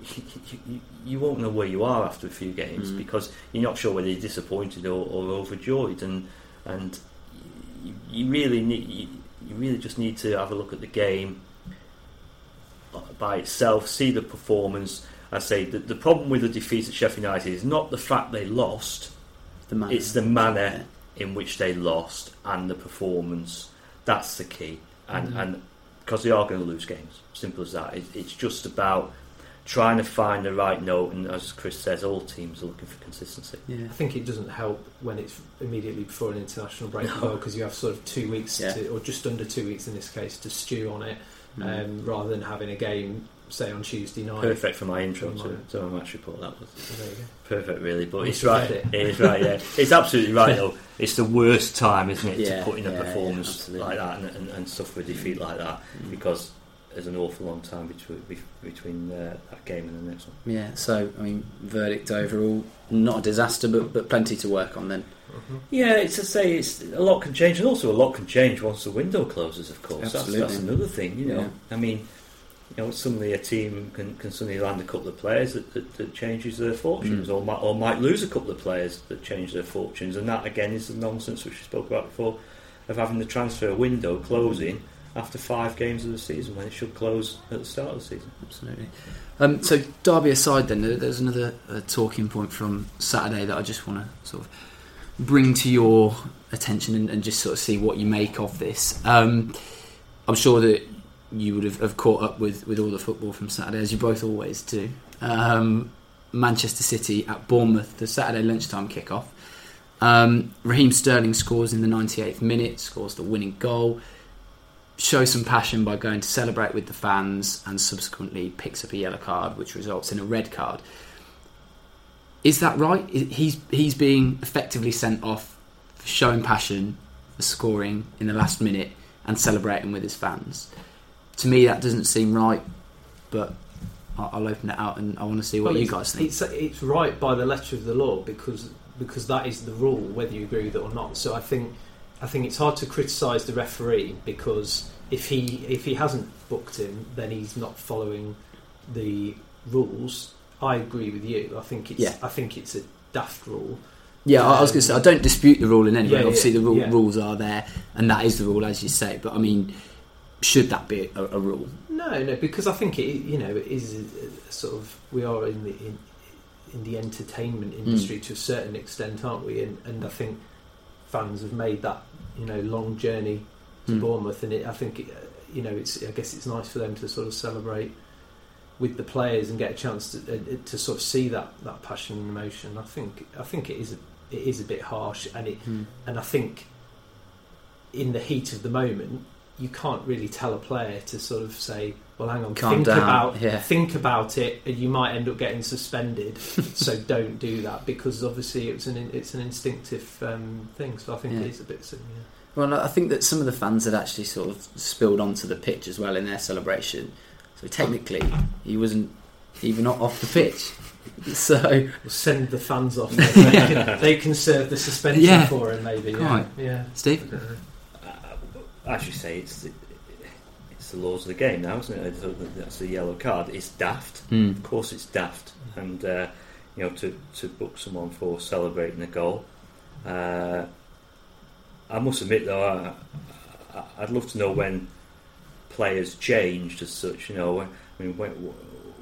S2: you, you, you won't know where you are after a few games
S1: Mm.
S2: because you're not sure whether you're disappointed or, or overjoyed, and and you, you really need you, you really just need to have a look at the game by itself, see the performance. I say that the problem with the defeat at Sheffield United is not the fact they lost,
S1: The man.
S2: it's the manner in which they lost and the performance. That's the key, and
S1: Mhm.
S2: and because they are going to lose games, simple as that. It, it's just about trying to find the right note, and as Chris says, all teams are looking for consistency.
S1: Yeah.
S3: I think it doesn't help when it's immediately before an international break as
S2: No.
S3: because you have sort of two weeks,
S1: Yeah.
S3: to, or just under two weeks in this case, to stew on it,
S1: Mm.
S3: um, rather than having a game, say on Tuesday night.
S2: Perfect for my intro to, to my match report. That was
S3: So there you go.
S2: perfect, really. But it's right. It
S3: it.
S2: is right. Yeah, [laughs] it's absolutely right. Though it's the worst time, isn't it,
S1: Yeah,
S2: to put in a
S1: yeah, yeah,
S2: performance
S1: absolutely.
S2: like that and, and, and suffer a defeat like that
S1: Mm.
S2: because there's an awful long time between between uh, that game and the next one.
S1: Yeah, so I mean, verdict overall, not a disaster, but but plenty to work on then.
S3: Mhm.
S2: Yeah, it's to say it's a lot can change, and also a lot can change once the window closes. Of course, that's, that's another thing. You know,
S1: Yeah.
S2: I mean, you know, suddenly a team can, can suddenly land a couple of players that, that, that changes their fortunes,
S1: Mm.
S2: or might or might lose a couple of players that change their fortunes, and that again is the nonsense which we spoke about before of having the transfer window closing after five games of the season when it should close at the start of the season.
S1: Absolutely. Um, so Derby aside, then there's another uh, talking point from Saturday that I just want to sort of bring to your attention and, and just sort of see what you make of this. Um, I'm sure that you would have, have caught up with, with all the football from Saturday, as you both always do. Um, Manchester City at Bournemouth, the Saturday lunchtime kickoff. Um, Raheem Sterling scores in the 98th minute, scores the winning goal. shows some passion by going to celebrate with the fans and subsequently picks up a yellow card, which results in a red card. Is that right? He's he's being effectively sent off for showing passion, for scoring in the last minute, and celebrating with his fans. To me, that doesn't seem right, but I'll, I'll open it out and I want to see what
S3: Well,
S1: you guys think.
S3: It's, it's right by the letter of the law because because that is the rule, whether you agree with it or not. So I think I think it's hard to criticise the referee because if he if he hasn't booked him, then he's not following the rules. I agree with you. I think it's
S1: Yeah.
S3: I think it's a daft rule.
S1: Yeah, I I was going to say I um, don't dispute the rule in any way.
S3: Yeah, yeah,
S1: Obviously, the rule,
S3: yeah.
S1: rules are there, and that is the rule, as you say. But I mean, should that be a, a rule?
S3: No, no, because I think it you know it is a sort of we are in the in, in the entertainment
S1: Hmm.
S3: industry to a certain extent, aren't we? And and I think fans have made that you know long journey to
S1: Mm.
S3: Bournemouth, and it, I think it, uh, you know it's I guess it's nice for them to sort of celebrate with the players and get a chance to uh, to sort of see that that passion and emotion. I think I think it is a, it is a bit harsh, and it
S1: Hmm.
S3: and I think in the heat of the moment, you can't really tell a player to sort of say, "Well, hang on,
S1: Calm
S3: think
S1: down."
S3: about
S1: Yeah.
S3: think about it, and you might end up getting suspended." [laughs] so don't do that because obviously it's an it's an instinctive um, thing. So I think
S1: Yeah.
S3: it is a bit silly. Yeah.
S1: Well, I think that some of the fans had actually sort of spilled onto the pitch as well in their celebration. So technically, he wasn't even not off the pitch. [laughs] So
S3: We'll send the fans off. [laughs] they, can, they can serve the suspension
S1: Yeah.
S3: for him, maybe. Yeah,
S1: Right.
S3: yeah.
S1: Steve,
S2: as you say, it's the, it's the laws of the game now, isn't it? That's the yellow card. It's daft.
S1: Hmm.
S2: Of course, it's daft, and uh, you know to to book someone for celebrating a goal. Uh, I must admit, though, I, I'd love to know when players changed as such. You know, I mean, when,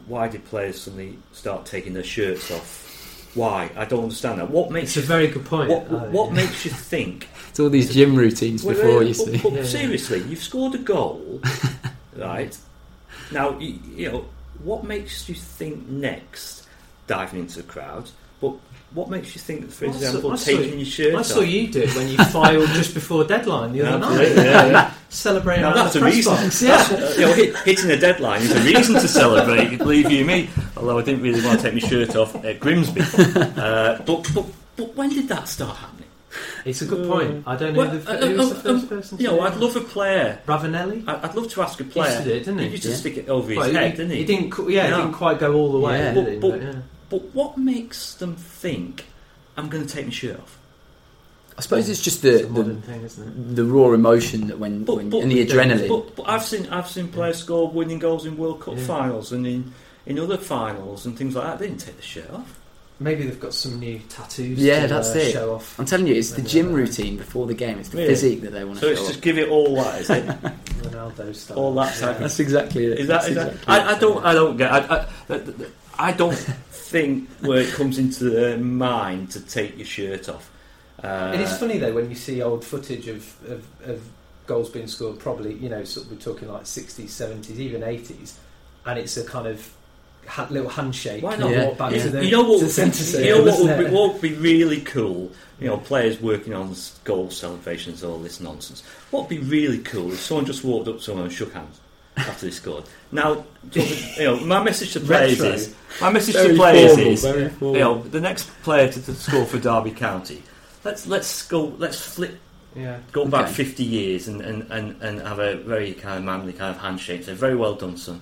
S2: why did players suddenly start taking their shirts off? Why? I don't understand that. What makes
S3: It's a
S2: you
S3: very good point.
S2: what,
S3: Uh,
S2: what
S3: yeah.
S2: makes you think [laughs]
S1: it's all these gym routines
S2: well,
S1: before
S2: uh,
S1: you
S2: but-
S1: see.
S2: but
S3: Yeah, yeah.
S2: seriously, you've scored a goal, [laughs] right? Now, you, you know what makes you think next diving into the crowd. But what makes you think, that,
S3: for saw-
S2: example,
S3: I saw
S2: taking
S3: you-
S2: your shirt
S3: I
S2: off?
S3: saw you do it when you filed just before deadline the other night.
S2: Yeah, yeah. [laughs]
S3: Celebrating
S2: Now that's a reason.
S3: box.
S2: That's,
S3: Yeah.
S2: uh, you know, hit, hitting a deadline is a reason to celebrate. Believe you me. Although I didn't really want to take my shirt off at Grimsby. Uh, but, but but when did that start happening?
S3: It's a good point. I don't know
S2: Well,
S3: who the,
S2: uh,
S3: who was
S2: uh,
S3: the first
S2: um,
S3: person.
S2: You know, I'd love a player.
S3: Ravanelli.
S2: I'd love to ask a
S3: He
S2: player.
S3: used to do it, didn't he?
S2: He used to
S1: Yeah.
S2: stick it over his
S3: Well,
S2: head,
S3: he,
S2: didn't he?
S3: he didn't. Yeah,
S2: Yeah.
S3: he didn't quite go all the way.
S1: Yeah.
S3: he?
S2: But-
S3: But, yeah.
S2: But what makes them think I'm going to take my shirt off?
S1: I suppose it's just
S3: It's
S1: the,
S3: a modern
S1: the
S3: thing, isn't
S1: the raw emotion that when,
S2: But,
S1: when
S2: but-
S1: and the adrenaline.
S2: But, but I've seen I've seen players score winning goals in World Cup
S3: Yeah.
S2: finals and in, in other finals and things like that. They didn't take the shirt off.
S3: Maybe they've got some new tattoos.
S1: Yeah,
S3: to,
S1: that's
S3: uh,
S1: it.
S3: Show off.
S1: I'm telling you, it's the
S3: When
S1: gym
S3: they're-
S1: routine before the game. It's the
S2: Really?
S1: physique that they want
S2: So
S1: to
S2: it's
S1: show off.
S2: just
S1: off.
S2: give it all that, is it? [laughs]
S3: Ronaldo style.
S2: All that type of-
S1: That's exactly it.
S2: Is that,
S1: That's
S2: is that
S1: exactly
S2: I,
S1: it.
S2: I don't I don't get I, I, I- I don't think where it comes into the mind to take your shirt off. Uh,
S3: It is funny though when you see old footage of, of, of goals being scored. Probably you know sort of we're talking like 60s, 70s, even 80s, and it's a kind of ha- little handshake.
S2: Why not?
S1: Yeah.
S3: walk back
S1: Yeah.
S3: to the
S2: you know what?
S3: to
S2: Would
S3: the
S2: be,
S3: centre
S2: you know what would, be, what would be really cool? You know, players working on s- goal celebrations, all this nonsense. What would be really cool if someone just walked up to someone and shook hands after they scored. Now, you know, my message to players
S3: Retro.
S2: is my message
S1: Very
S2: to players
S1: formal,
S2: is you know the next player to, to score for Derby County. Let's let's go. Let's flip
S3: Yeah.
S2: go back 50 years and, and, and, and have a very kind of manly kind of handshake. Say, very well done, son.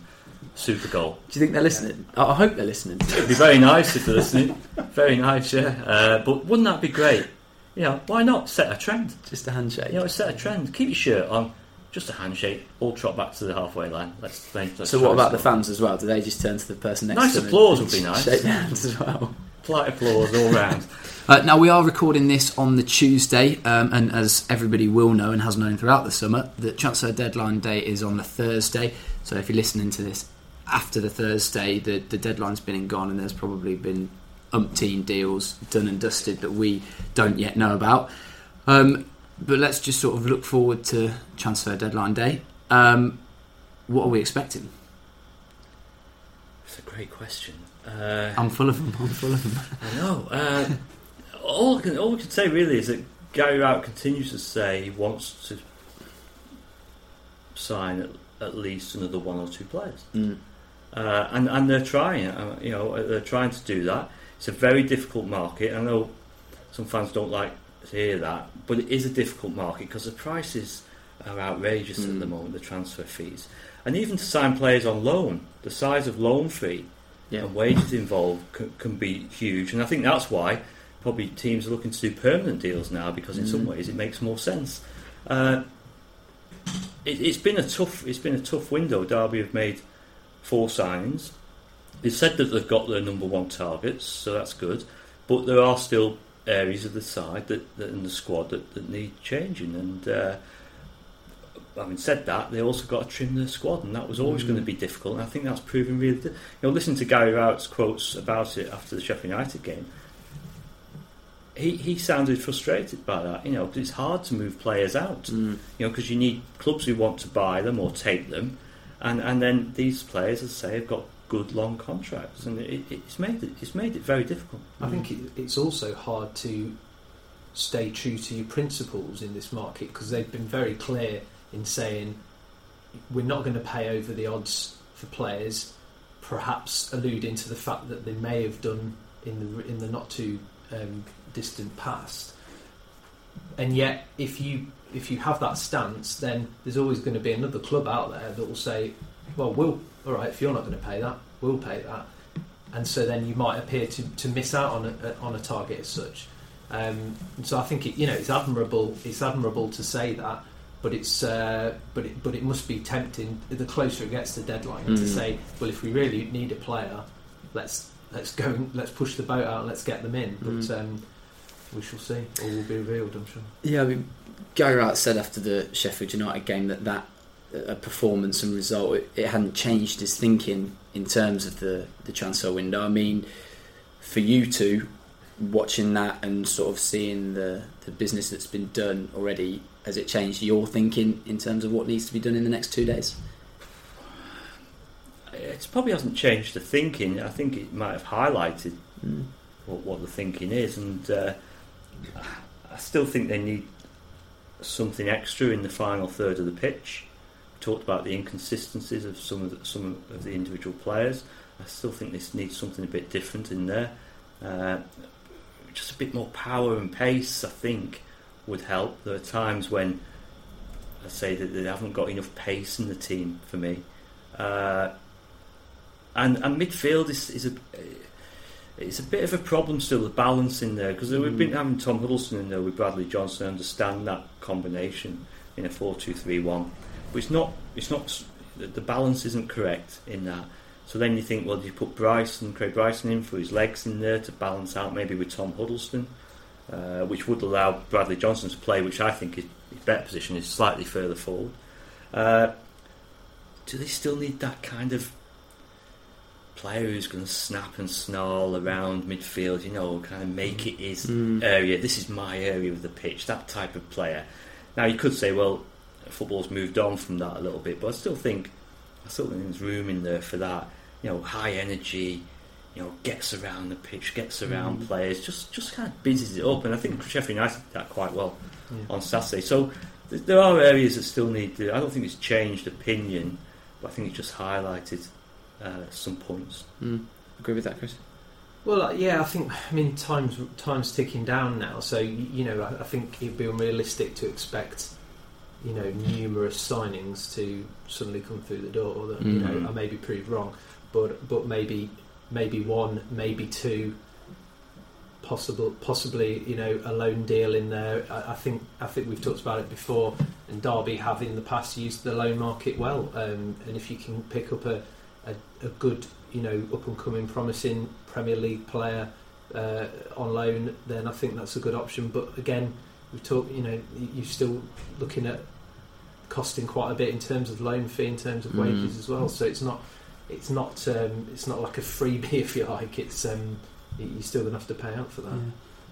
S2: Super goal.
S1: Do you think they're listening? I I hope they're listening.
S2: It'd be very nice if they're listening. Very nice, yeah. Uh, but wouldn't that be great? You know, why not set a trend?
S1: Just a handshake.
S2: You know, set a trend. Keep your shirt on. Just a handshake. All trot back to the halfway line. Let's. let's
S1: so what about the fans as well? Do they just turn to the person next
S2: Nice
S1: to them?
S2: applause would be nice.
S1: Shake hands as well.
S2: Polite applause all round. [laughs]
S1: Uh, now we are recording this on the Tuesday, um, and as everybody will know and has known throughout the summer, the transfer deadline day is on the Thursday. So if you're listening to this after the Thursday, the, the deadline's been and gone, and there's probably been umpteen deals done and dusted that we don't yet know about. Um, but let's just sort of look forward to transfer deadline day. Um, what are we expecting?
S2: It's a great question. Uh,
S1: I'm full of them. I'm full of them. [laughs]
S2: I know. Uh, all, I can, all we can say really is that Gary Rowett continues to say he wants to sign at, at least another one or two players.
S1: Mm.
S2: Uh, and and they're trying. Uh, you know, they're trying to do that. It's a very difficult market. I know some fans don't like to hear that, but it is a difficult market because the prices are outrageous
S1: Mm.
S2: at the moment. The transfer fees, and even to sign players on loan, the size of loan fee
S1: Yeah.
S2: and wages involved can, can be huge. And I think that's why probably teams are looking to do permanent deals now because in some
S1: Mm.
S2: ways it makes more sense. Uh, it, it's been a tough it's been a tough window. Derby have made four signings. They've said that they've got their number one targets, so that's good. But there are still areas of the side that, that in the squad that, that need changing. And uh, having said that, they also got to trim their squad, and that was always
S1: Mm.
S2: going to be difficult. And I think that's proven really. Di- you know, listen to Gary Rowett's quotes about it after the Sheffield United game. He he sounded frustrated by that. You know, it's hard to move players out
S1: Mm.
S2: you know, because you need clubs who want to buy them or take them, and and then these players, as I say, have got good long contracts, and it, it's made it it's made it very difficult.
S3: I think it, it's also hard to stay true to your principles in this market because they've been very clear in saying we're not going to pay over the odds for players, perhaps alluding to the fact that they may have done in the in the not too um, distant past. And yet, if you if you have that stance, then there's always going to be another club out there that will say, "Well, we'll all right. If you're not going to pay that, we'll pay that." and so then you might appear to, to miss out on a, on a target as such. Um, so I think it, you know it's admirable. It's admirable to say that, but it's uh, but it, but it must be tempting the closer it gets to deadline to
S1: Mm.
S3: say, well, if we really need a player, let's let's go and let's push the boat out and let's get them in. But
S1: Mm.
S3: um, we shall see. All will be revealed, I'm sure.
S1: Yeah, I mean, Gary Rowett said after the Sheffield United game that that uh, performance and result it, it hadn't changed his thinking in terms of the the transfer window. I mean, for you two watching that and sort of seeing the the business that's been done already, has it changed your thinking in terms of what needs to be done in the next two days?
S2: It probably hasn't changed the thinking. I think it might have highlighted
S1: Mm.
S2: what, what the thinking is, and uh, I still think they need something extra in the final third of the pitch. Talked about the inconsistencies of some of the, some of the individual players. I still think this needs something a bit different in there. Uh, just a bit more power and pace, I think, would help. There are times when I say that they haven't got enough pace in the team for me. Uh, and and midfield is, is a it's a bit of a problem still the balance in there because we've been
S1: Mm.
S2: having Tom Huddlestone in there with Bradley Johnson. I understand that combination in a four-two-three-one, but it's not it's not the balance isn't correct in that. So then you think, well, do you put Bryson, Craig Bryson in for his legs in there to balance out maybe with Tom Huddlestone, uh, which would allow Bradley Johnson to play, which I think is his better position is slightly further forward. Uh, do they still need that kind of player who's going to snap and snarl around midfield, you know, kind of make it his
S1: Mm.
S2: area. This is my area of the pitch. That type of player. Now you could say, well, football's moved on from that a little bit, but I still think, I still think there's room in there for that. You know, high energy. You know, gets around the pitch, gets around
S1: Mm.
S2: players, just just kind of busies it up. And I think Sheffield United did that quite well
S3: Yeah.
S2: on Saturday. So th- there are areas that still need. To, I don't think it's changed opinion, but I think it's just highlighted uh, some points.
S1: Mm. Agree with that, Chris?
S3: Well, uh, yeah, I think I mean times times ticking down now. So you know, I, I think it'd be unrealistic to expect you know numerous signings to suddenly come through the door. That you
S1: Mm.
S3: know I may be proved wrong, but but maybe maybe one, maybe two, possible possibly you know a loan deal in there. I, I think I think we've talked about it before, and Derby have in the past used the loan market well. Um, and if you can pick up a a, a good you know up and coming promising Premier League player uh, on loan, then I think that's a good option. But again, we've talked you know you're still looking at costing quite a bit in terms of loan fee, in terms of
S1: Mm.
S3: wages as well. So it's not it's not um, it's not like a freebie [laughs] if you like. It's um, you're still going to have to pay out for that.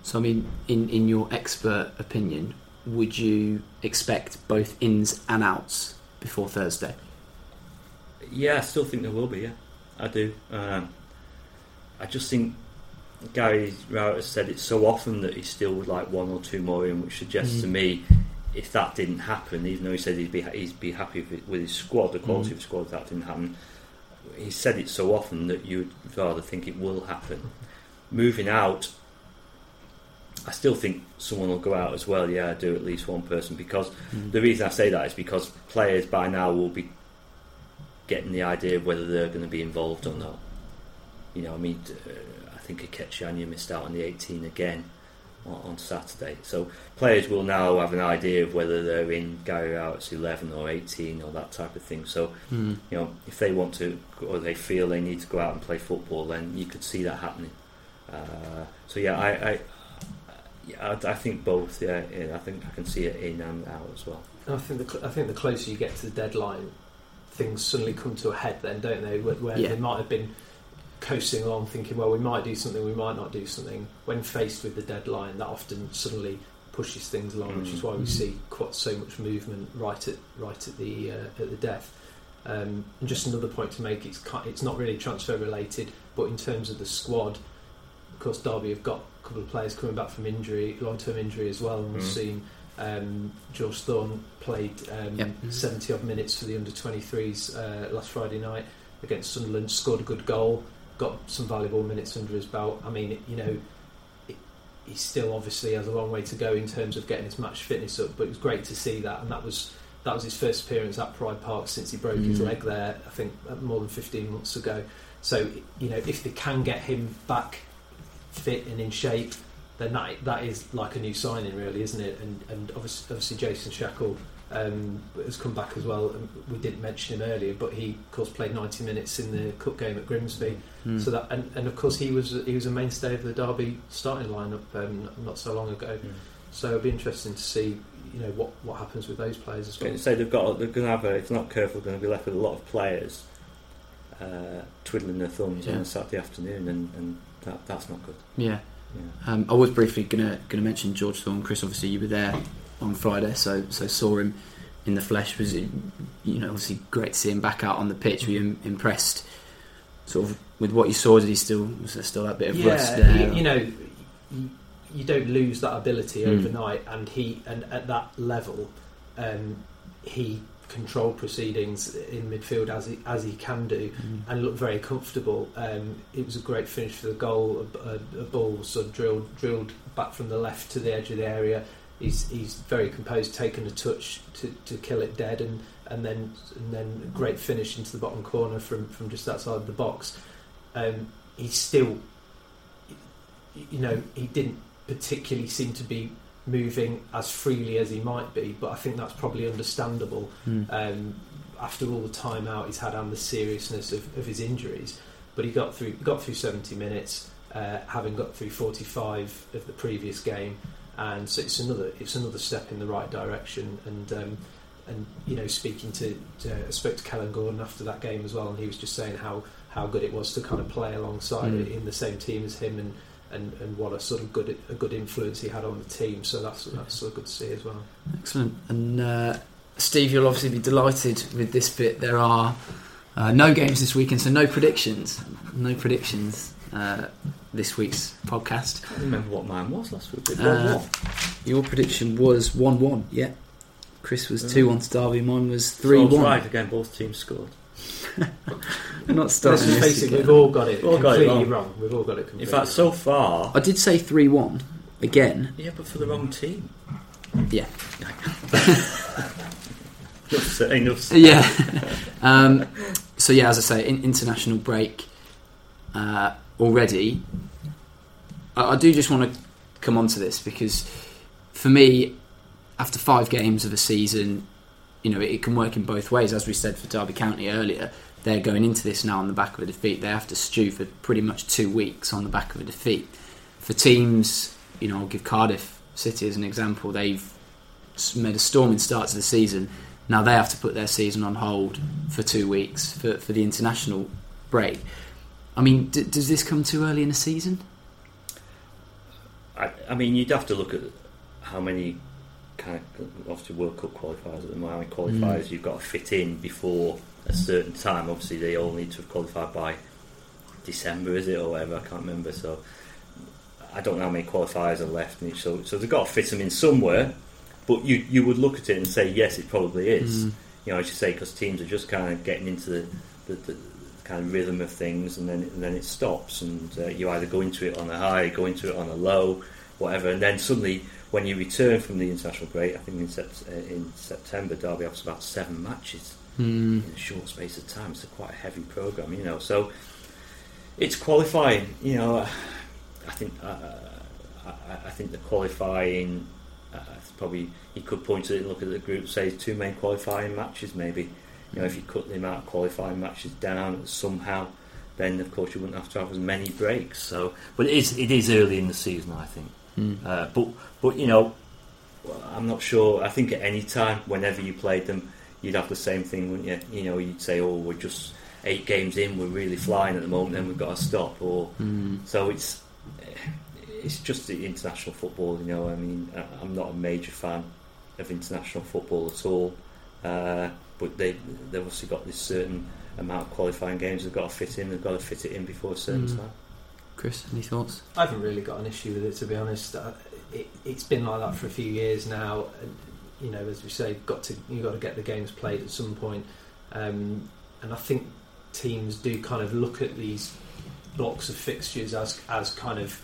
S1: So, I mean, in, in your expert opinion, would you expect both ins and outs before Thursday?
S2: Yeah, I still think there will be. Yeah, I do. Um, I just think Gary Rowett has said it so often that he still would like one or two more in, which suggests to
S1: Mm.
S2: me if that didn't happen, even though he said he'd be he'd be happy with, his squad, the quality
S1: Mm.
S2: of his squad, that didn't happen. He said it so often that you'd rather think it will happen. Moving out, I still think someone will go out as well. Yeah, I do at least one person because
S1: Mm.
S2: the reason I say that is because players by now will be getting the idea of whether they're going to be involved or not. You know, I mean, uh, I think Ikechi Anya missed out on the 18 again on, on Saturday. So players will now have an idea of whether they're in Gary Rowett's 11 or 18 or that type of thing. So,
S1: Mm.
S2: you know, if they want to or they feel they need to go out and play football, then you could see that happening. Uh, so yeah, I, I, yeah, I, I think both. Yeah, yeah, I think I can see it in and out as well.
S3: I think the I think the closer you get to the deadline, things suddenly come to a head. Then don't they? Where, where
S1: Yeah.
S3: they might have been coasting along, thinking, well, we might do something, we might not do something. When faced with the deadline, that often suddenly pushes things along, which is why we
S1: Mm.
S3: see quite so much movement right at right at the uh, at the death. Um, and just another point to make: it's it's not really transfer related, but in terms of the squad, of course, Derby have got a couple of players coming back from injury, long term injury as well, and we've
S2: Mm.
S3: seen. Um, George Thorne played um,
S1: Yep.
S3: 70 odd minutes for the under 23s uh, last Friday night against Sunderland, scored a good goal, got some valuable minutes under his belt. I mean, you know, it, he still obviously has a long way to go in terms of getting his match fitness up, but it was great to see that, and that was that was his first appearance at Pride Park since he broke his
S1: Mm.
S3: leg there. I think uh, more than 15 months ago. So you know, if they can get him back fit and in shape, then that that is like a new signing, really, isn't it? And and obviously, obviously Jason Shackell um, has come back as well. We didn't mention him earlier, but he of course played 90 minutes in the cup game at Grimsby.
S1: Mm.
S3: So that and, and of course he was he was a mainstay of the Derby starting lineup um, not so long ago. So it'll be interesting to see you know what, what happens with those players as well.
S2: So they've got they're going to have a, if they're not careful, they're going to be left with a lot of players uh, twiddling their thumbs on
S1: Yeah.
S2: a Saturday afternoon, and, and that, that's not good.
S1: Yeah.
S2: Yeah.
S1: Um, I was briefly gonna gonna mention George Thorne. Chris, obviously you were there on Friday, so so saw him in the flesh. Was it, you know obviously great to see him back out on the pitch. Were you impressed, sort of with what you saw? Did he still was there still that bit of rust
S3: yeah,
S1: there?
S3: you, you know, you, you don't lose that ability
S1: Mm.
S3: overnight, and he and at that level, um, he controlled proceedings in midfield as he as he can do,
S1: Mm.
S3: and looked very comfortable. Um, it was a great finish for the goal. A, a, a ball sort of drilled drilled back from the left to the edge of the area. He's he's very composed, taken a touch to, to kill it dead, and, and then and then a great finish into the bottom corner from, from just outside the box. Um, he's still, you know, he didn't particularly seem to be moving as freely as he might be, but I think that's probably understandable
S1: Mm.
S3: um, after all the time out he's had and the seriousness of, of his injuries. But he got through got through 70 minutes, uh, having got through 45 of the previous game, and so it's another it's another step in the right direction. And um, and you know, speaking to, to I spoke to Kellan Gordon after that game as well, and he was just saying how how good it was to kind of play alongside
S1: Mm.
S3: in the same team as him and. And, and what a sort of good a good influence he had on the team, so that's that's sort of good to see as well.
S1: Excellent. And uh, Steve, you'll obviously be delighted with this bit. There are uh, no games this weekend, so no predictions. No predictions uh, this week's podcast.
S2: I can't remember what mine was last week.
S1: Uh. Your prediction was 1 1, yeah. Chris was
S2: Mm.
S1: 2 1 to Derby, mine was 3
S2: I was
S1: 1.
S2: right again. Both teams scored.
S1: We're [laughs] not
S3: Let's
S1: starting
S3: just
S1: this
S3: face it,
S1: again.
S3: we've all got it
S2: We've all got it
S3: completely
S2: wrong.
S3: wrong. We've all got it completely
S2: In fact, so far,
S1: I did say 3 1 again.
S2: yeah, but for the wrong team.
S1: Yeah. [laughs]
S2: Enough said, enough said.
S1: Yeah. [laughs] um, so, yeah, as I say, in, international break uh, already. I, I do just want to come on to this because for me, after five games of a season, you know, it, can work in both ways. As we said for Derby County earlier, they're going into this now on the back of a defeat. They have to stew for pretty much two weeks on the back of a defeat. For teams, you know, I'll give Cardiff City as an example. They've made a storming start to the season. Now they have to put their season on hold for two weeks for, for the international break. I mean, d- does this come too early in the season?
S2: I, I mean, you'd have to look at how many kind of obviously World Cup qualifiers at the moment. Qualifiers
S1: Mm.
S2: you've got to fit in before a certain time. Obviously, they all need to have qualified by December, is it or whatever? I can't remember. So I don't know how many qualifiers are left in each. So, so they've got to fit them in somewhere. but you you would look at it and say yes, it probably is.
S1: Mm.
S2: You know, as you say, because teams are just kind of getting into the, the, the kind of rhythm of things, and then and then it stops, and uh, you either go into it on a high, go into it on a low, whatever, and then suddenly when you return from the international break, I think in, sept- uh, in September, Derby has about seven matches
S1: Mm.
S2: in a short space of time. It's a quite a heavy program, you know. So it's qualifying. You know, I think uh, I, I think the qualifying uh, probably you could point to it and look at the group. Say two main qualifying matches, maybe. You know, if you cut the amount of qualifying matches down somehow, then of course you wouldn't have to have as many breaks. So, but it is it is early in the season, I think.
S1: Mm.
S2: Uh, but but you know, I'm not sure. I think at any time, whenever you played them, you'd have the same thing, wouldn't you? You know, you'd say, "Oh, we're just eight games in, we're really flying at the moment, and we've got to stop." Or
S1: Mm.
S2: so it's it's just the international football. You know, I mean, I'm not a major fan of international football at all. Uh, but they they've obviously got this certain amount of qualifying games they've got to fit in. They've got to fit it in before a certain
S1: Mm.
S2: time.
S1: Chris, any thoughts?
S3: I haven't really got an issue with it, to be honest. Uh, It, it's been like that for a few years now. And, you know, as we say, got to you got to get the games played at some point. Um, and I think teams do kind of look at these blocks of fixtures as as kind of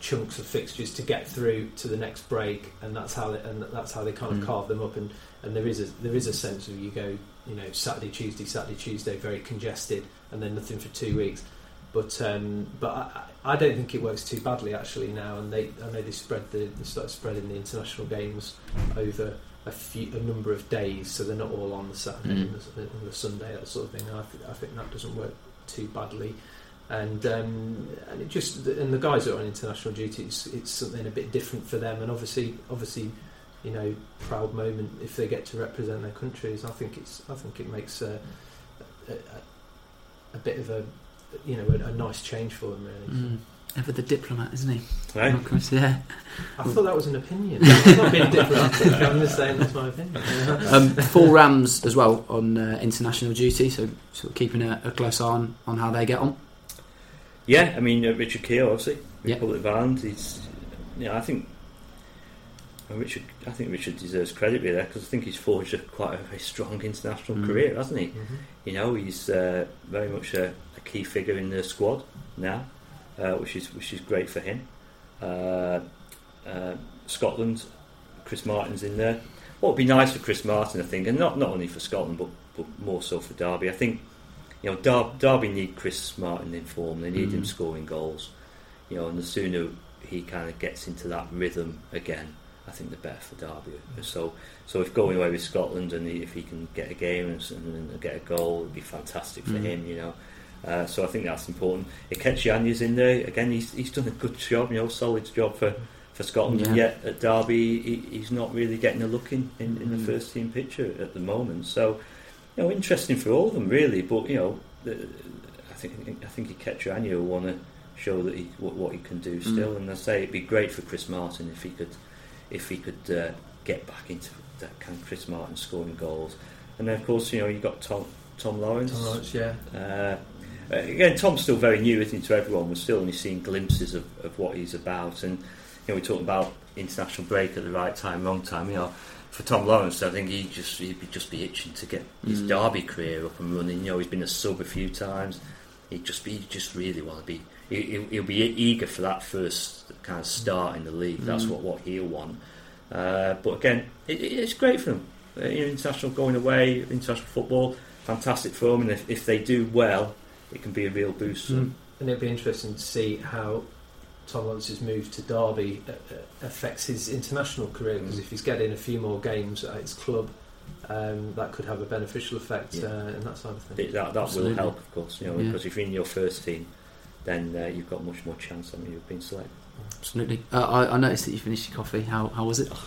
S3: chunks of fixtures to get through to the next break, and that's how they, and that's how they kind of
S1: Mm.
S3: carve them up. And, and there is a there is a sense of you go, you know, Saturday, Tuesday, Saturday, Tuesday, very congested, and then nothing for two weeks. But um, but I, I don't think it works too badly actually now. And they I know they spread the they started spreading the international games over a few a number of days, so they're not all on the Saturday
S1: Mm.
S3: and, the, and the Sunday that sort of thing. I think I think that doesn't work too badly. And um, and it just and the guys that are on international duty, it's, it's something a bit different for them. And obviously obviously you know proud moment if they get to represent their countries. I think it's I think it makes a, a, a, a bit of a you know a, a nice change for them really.
S1: Mm. Ever the diplomat, isn't he?
S2: Right?
S1: Not Chris, yeah.
S3: I thought that was an opinion. [laughs] I'm not being diplomatic. I'm just saying that's my opinion. [laughs]
S1: Um, full Rams as well on uh, international duty, so sort of keeping a, a close eye on, on how they get on.
S2: Yeah, I mean uh, Richard Keogh, obviously,
S1: Yeah.
S2: Republic of Ireland. He's, you know, I think well, Richard. I think Richard deserves credit really because I think he's forged a, quite a very strong international
S1: Mm.
S2: career, hasn't he?
S3: Mhm.
S2: You know, he's uh, very much a, a key figure in the squad now, uh, which is which is great for him. Uh, uh, Scotland, Chris Martin's in there. What would be nice for Chris Martin, I think, and not not only for Scotland, but, but more so for Derby. I think you know Dar- Derby need Chris Martin in form. They need him
S1: Mm.
S2: scoring goals. You know, and the sooner he kind of gets into that rhythm again, I think the better for Derby. So, so if going away with Scotland and he, if he can get a game and, and get a goal, it'd be fantastic for
S1: Mm.
S2: him. You know, uh, so I think that's important. Ikechi Anya's in there again. He's he's done a good job. You know, solid job for. For Scotland, and
S1: Yeah.
S2: yet at Derby, he, he's not really getting a look in, in, in the
S1: Mm.
S2: first team picture at the moment. So, you know, interesting for all of them, really. But you know, the, I think I think Ikechianya will want to show that he what, what he can do still. And I say it'd be great for Chris Martin if he could if he could uh, get back into that kind of Chris Martin scoring goals. And then of course, you know, you've got Tom Tom Lawrence.
S3: Tom Lawrence, yeah.
S2: Uh, again, Tom's still very new, isn't he, to everyone. We're still only seeing glimpses of, of what he's about. And you know, we talk about international break at the right time, wrong time. You know, for Tom Lawrence, I think he just he'd be, just be itching to get his
S1: Mm.
S2: Derby career up and running. You know, he's been a sub a few times. He'd just be he'd just really want to be. He, he'll- he'll be eager for that first kind of start in the league. That's
S1: Mm.
S2: what what he'll want. Uh, but again, it, it- it's great for them. Uh, you know, international going away, international football, fantastic for them. And if, if they do well, it can be a real boost. for them.
S3: And it'll be interesting to see how Tom Lawrence's move to Derby uh, uh, affects his international career because
S2: Mm.
S3: if he's getting a few more games at his club, um, that could have a beneficial effect
S2: Yeah.
S3: uh, in that side of things.
S2: It, that that will help, of course. You know,
S1: Yeah.
S2: because if you're in your first team, then uh, you've got much more chance than you've been selected.
S1: Absolutely. Uh, I, I noticed that you finished your coffee. How, how was it? [sighs]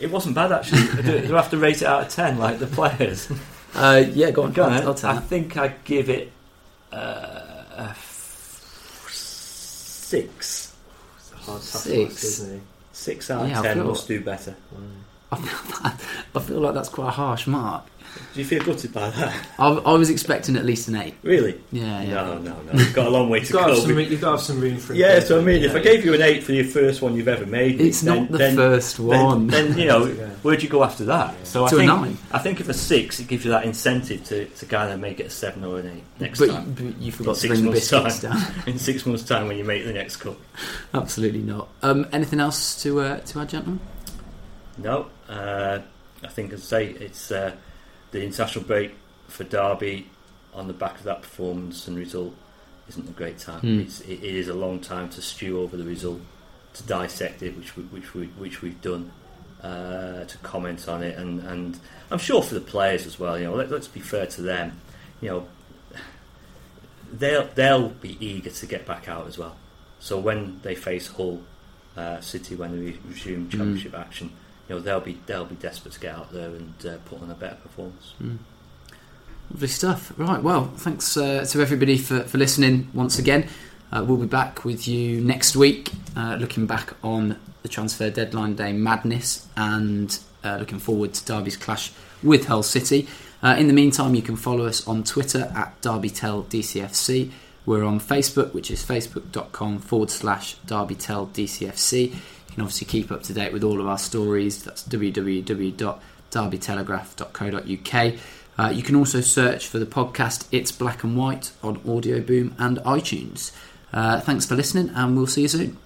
S2: It wasn't bad actually. [laughs] do, do I have to rate it out of ten like the players? [laughs]
S1: Uh, yeah, go on.
S2: Go on, I
S1: that.
S2: think I give it uh, a f- six.
S3: Task,
S1: Six.
S3: isn't
S2: Six out of
S1: Yeah,
S2: ten must do better.
S3: Mm.
S1: I feel, [laughs] that, I feel like that's quite a harsh mark.
S2: Do you feel gutted by that?
S1: I, I was expecting at least an eight.
S2: Really?
S1: Yeah, yeah.
S2: No, no, no. You've got a long way to
S3: You've
S2: go.
S3: some, you've got to have some room for
S2: Yeah, so I mean, if I gave you an eight for your first one you've ever made,
S1: It's
S2: then-
S1: not the
S2: then-
S1: first one.
S2: Then, you know, [laughs]
S3: Yeah.
S2: where'd you go after that? So I
S1: To a
S2: think
S1: nine.
S2: I think if a six, it gives you that incentive to, to kind of make it a seven or an eight next
S1: but,
S2: time.
S1: but you forgot to
S2: six
S1: bring the biscuits
S2: time.
S1: down. [laughs]
S2: In six months' time, when you make the next cup.
S1: Absolutely not. Um, anything else to uh, to add, gentlemen?
S2: No, uh, I think as I say, it's uh, the international break for Derby on the back of that performance and result isn't a great time.
S1: Hmm.
S2: It's, it, it is a long time to stew over the result, to dissect it, which we, which we which we've done, uh, to comment on it, and, and I'm sure for the players as well. You know, let, let's be fair to them. You know, they'll they'll be eager to get back out as well. So when they face Hull uh, City when they resume championship action, you know they'll be they'll be desperate to get out there and uh, put on a better performance.
S1: Lovely stuff. Right, well, thanks uh, to everybody for, for listening once again. Uh, we'll be back with you next week, uh, looking back on the transfer deadline day madness and uh, looking forward to Derby's clash with Hull City. Uh, in the meantime, you can follow us on Twitter at DerbyTellDCFC. We're on Facebook, which is facebook.com forward slash DerbyTellDCFC. Can obviously keep up to date with all of our stories. That's www.derbytelegraph.co.uk. Uh, you can also search for the podcast It's Black and White on Audioboom and iTunes. Uh, thanks for listening, and we'll see you soon.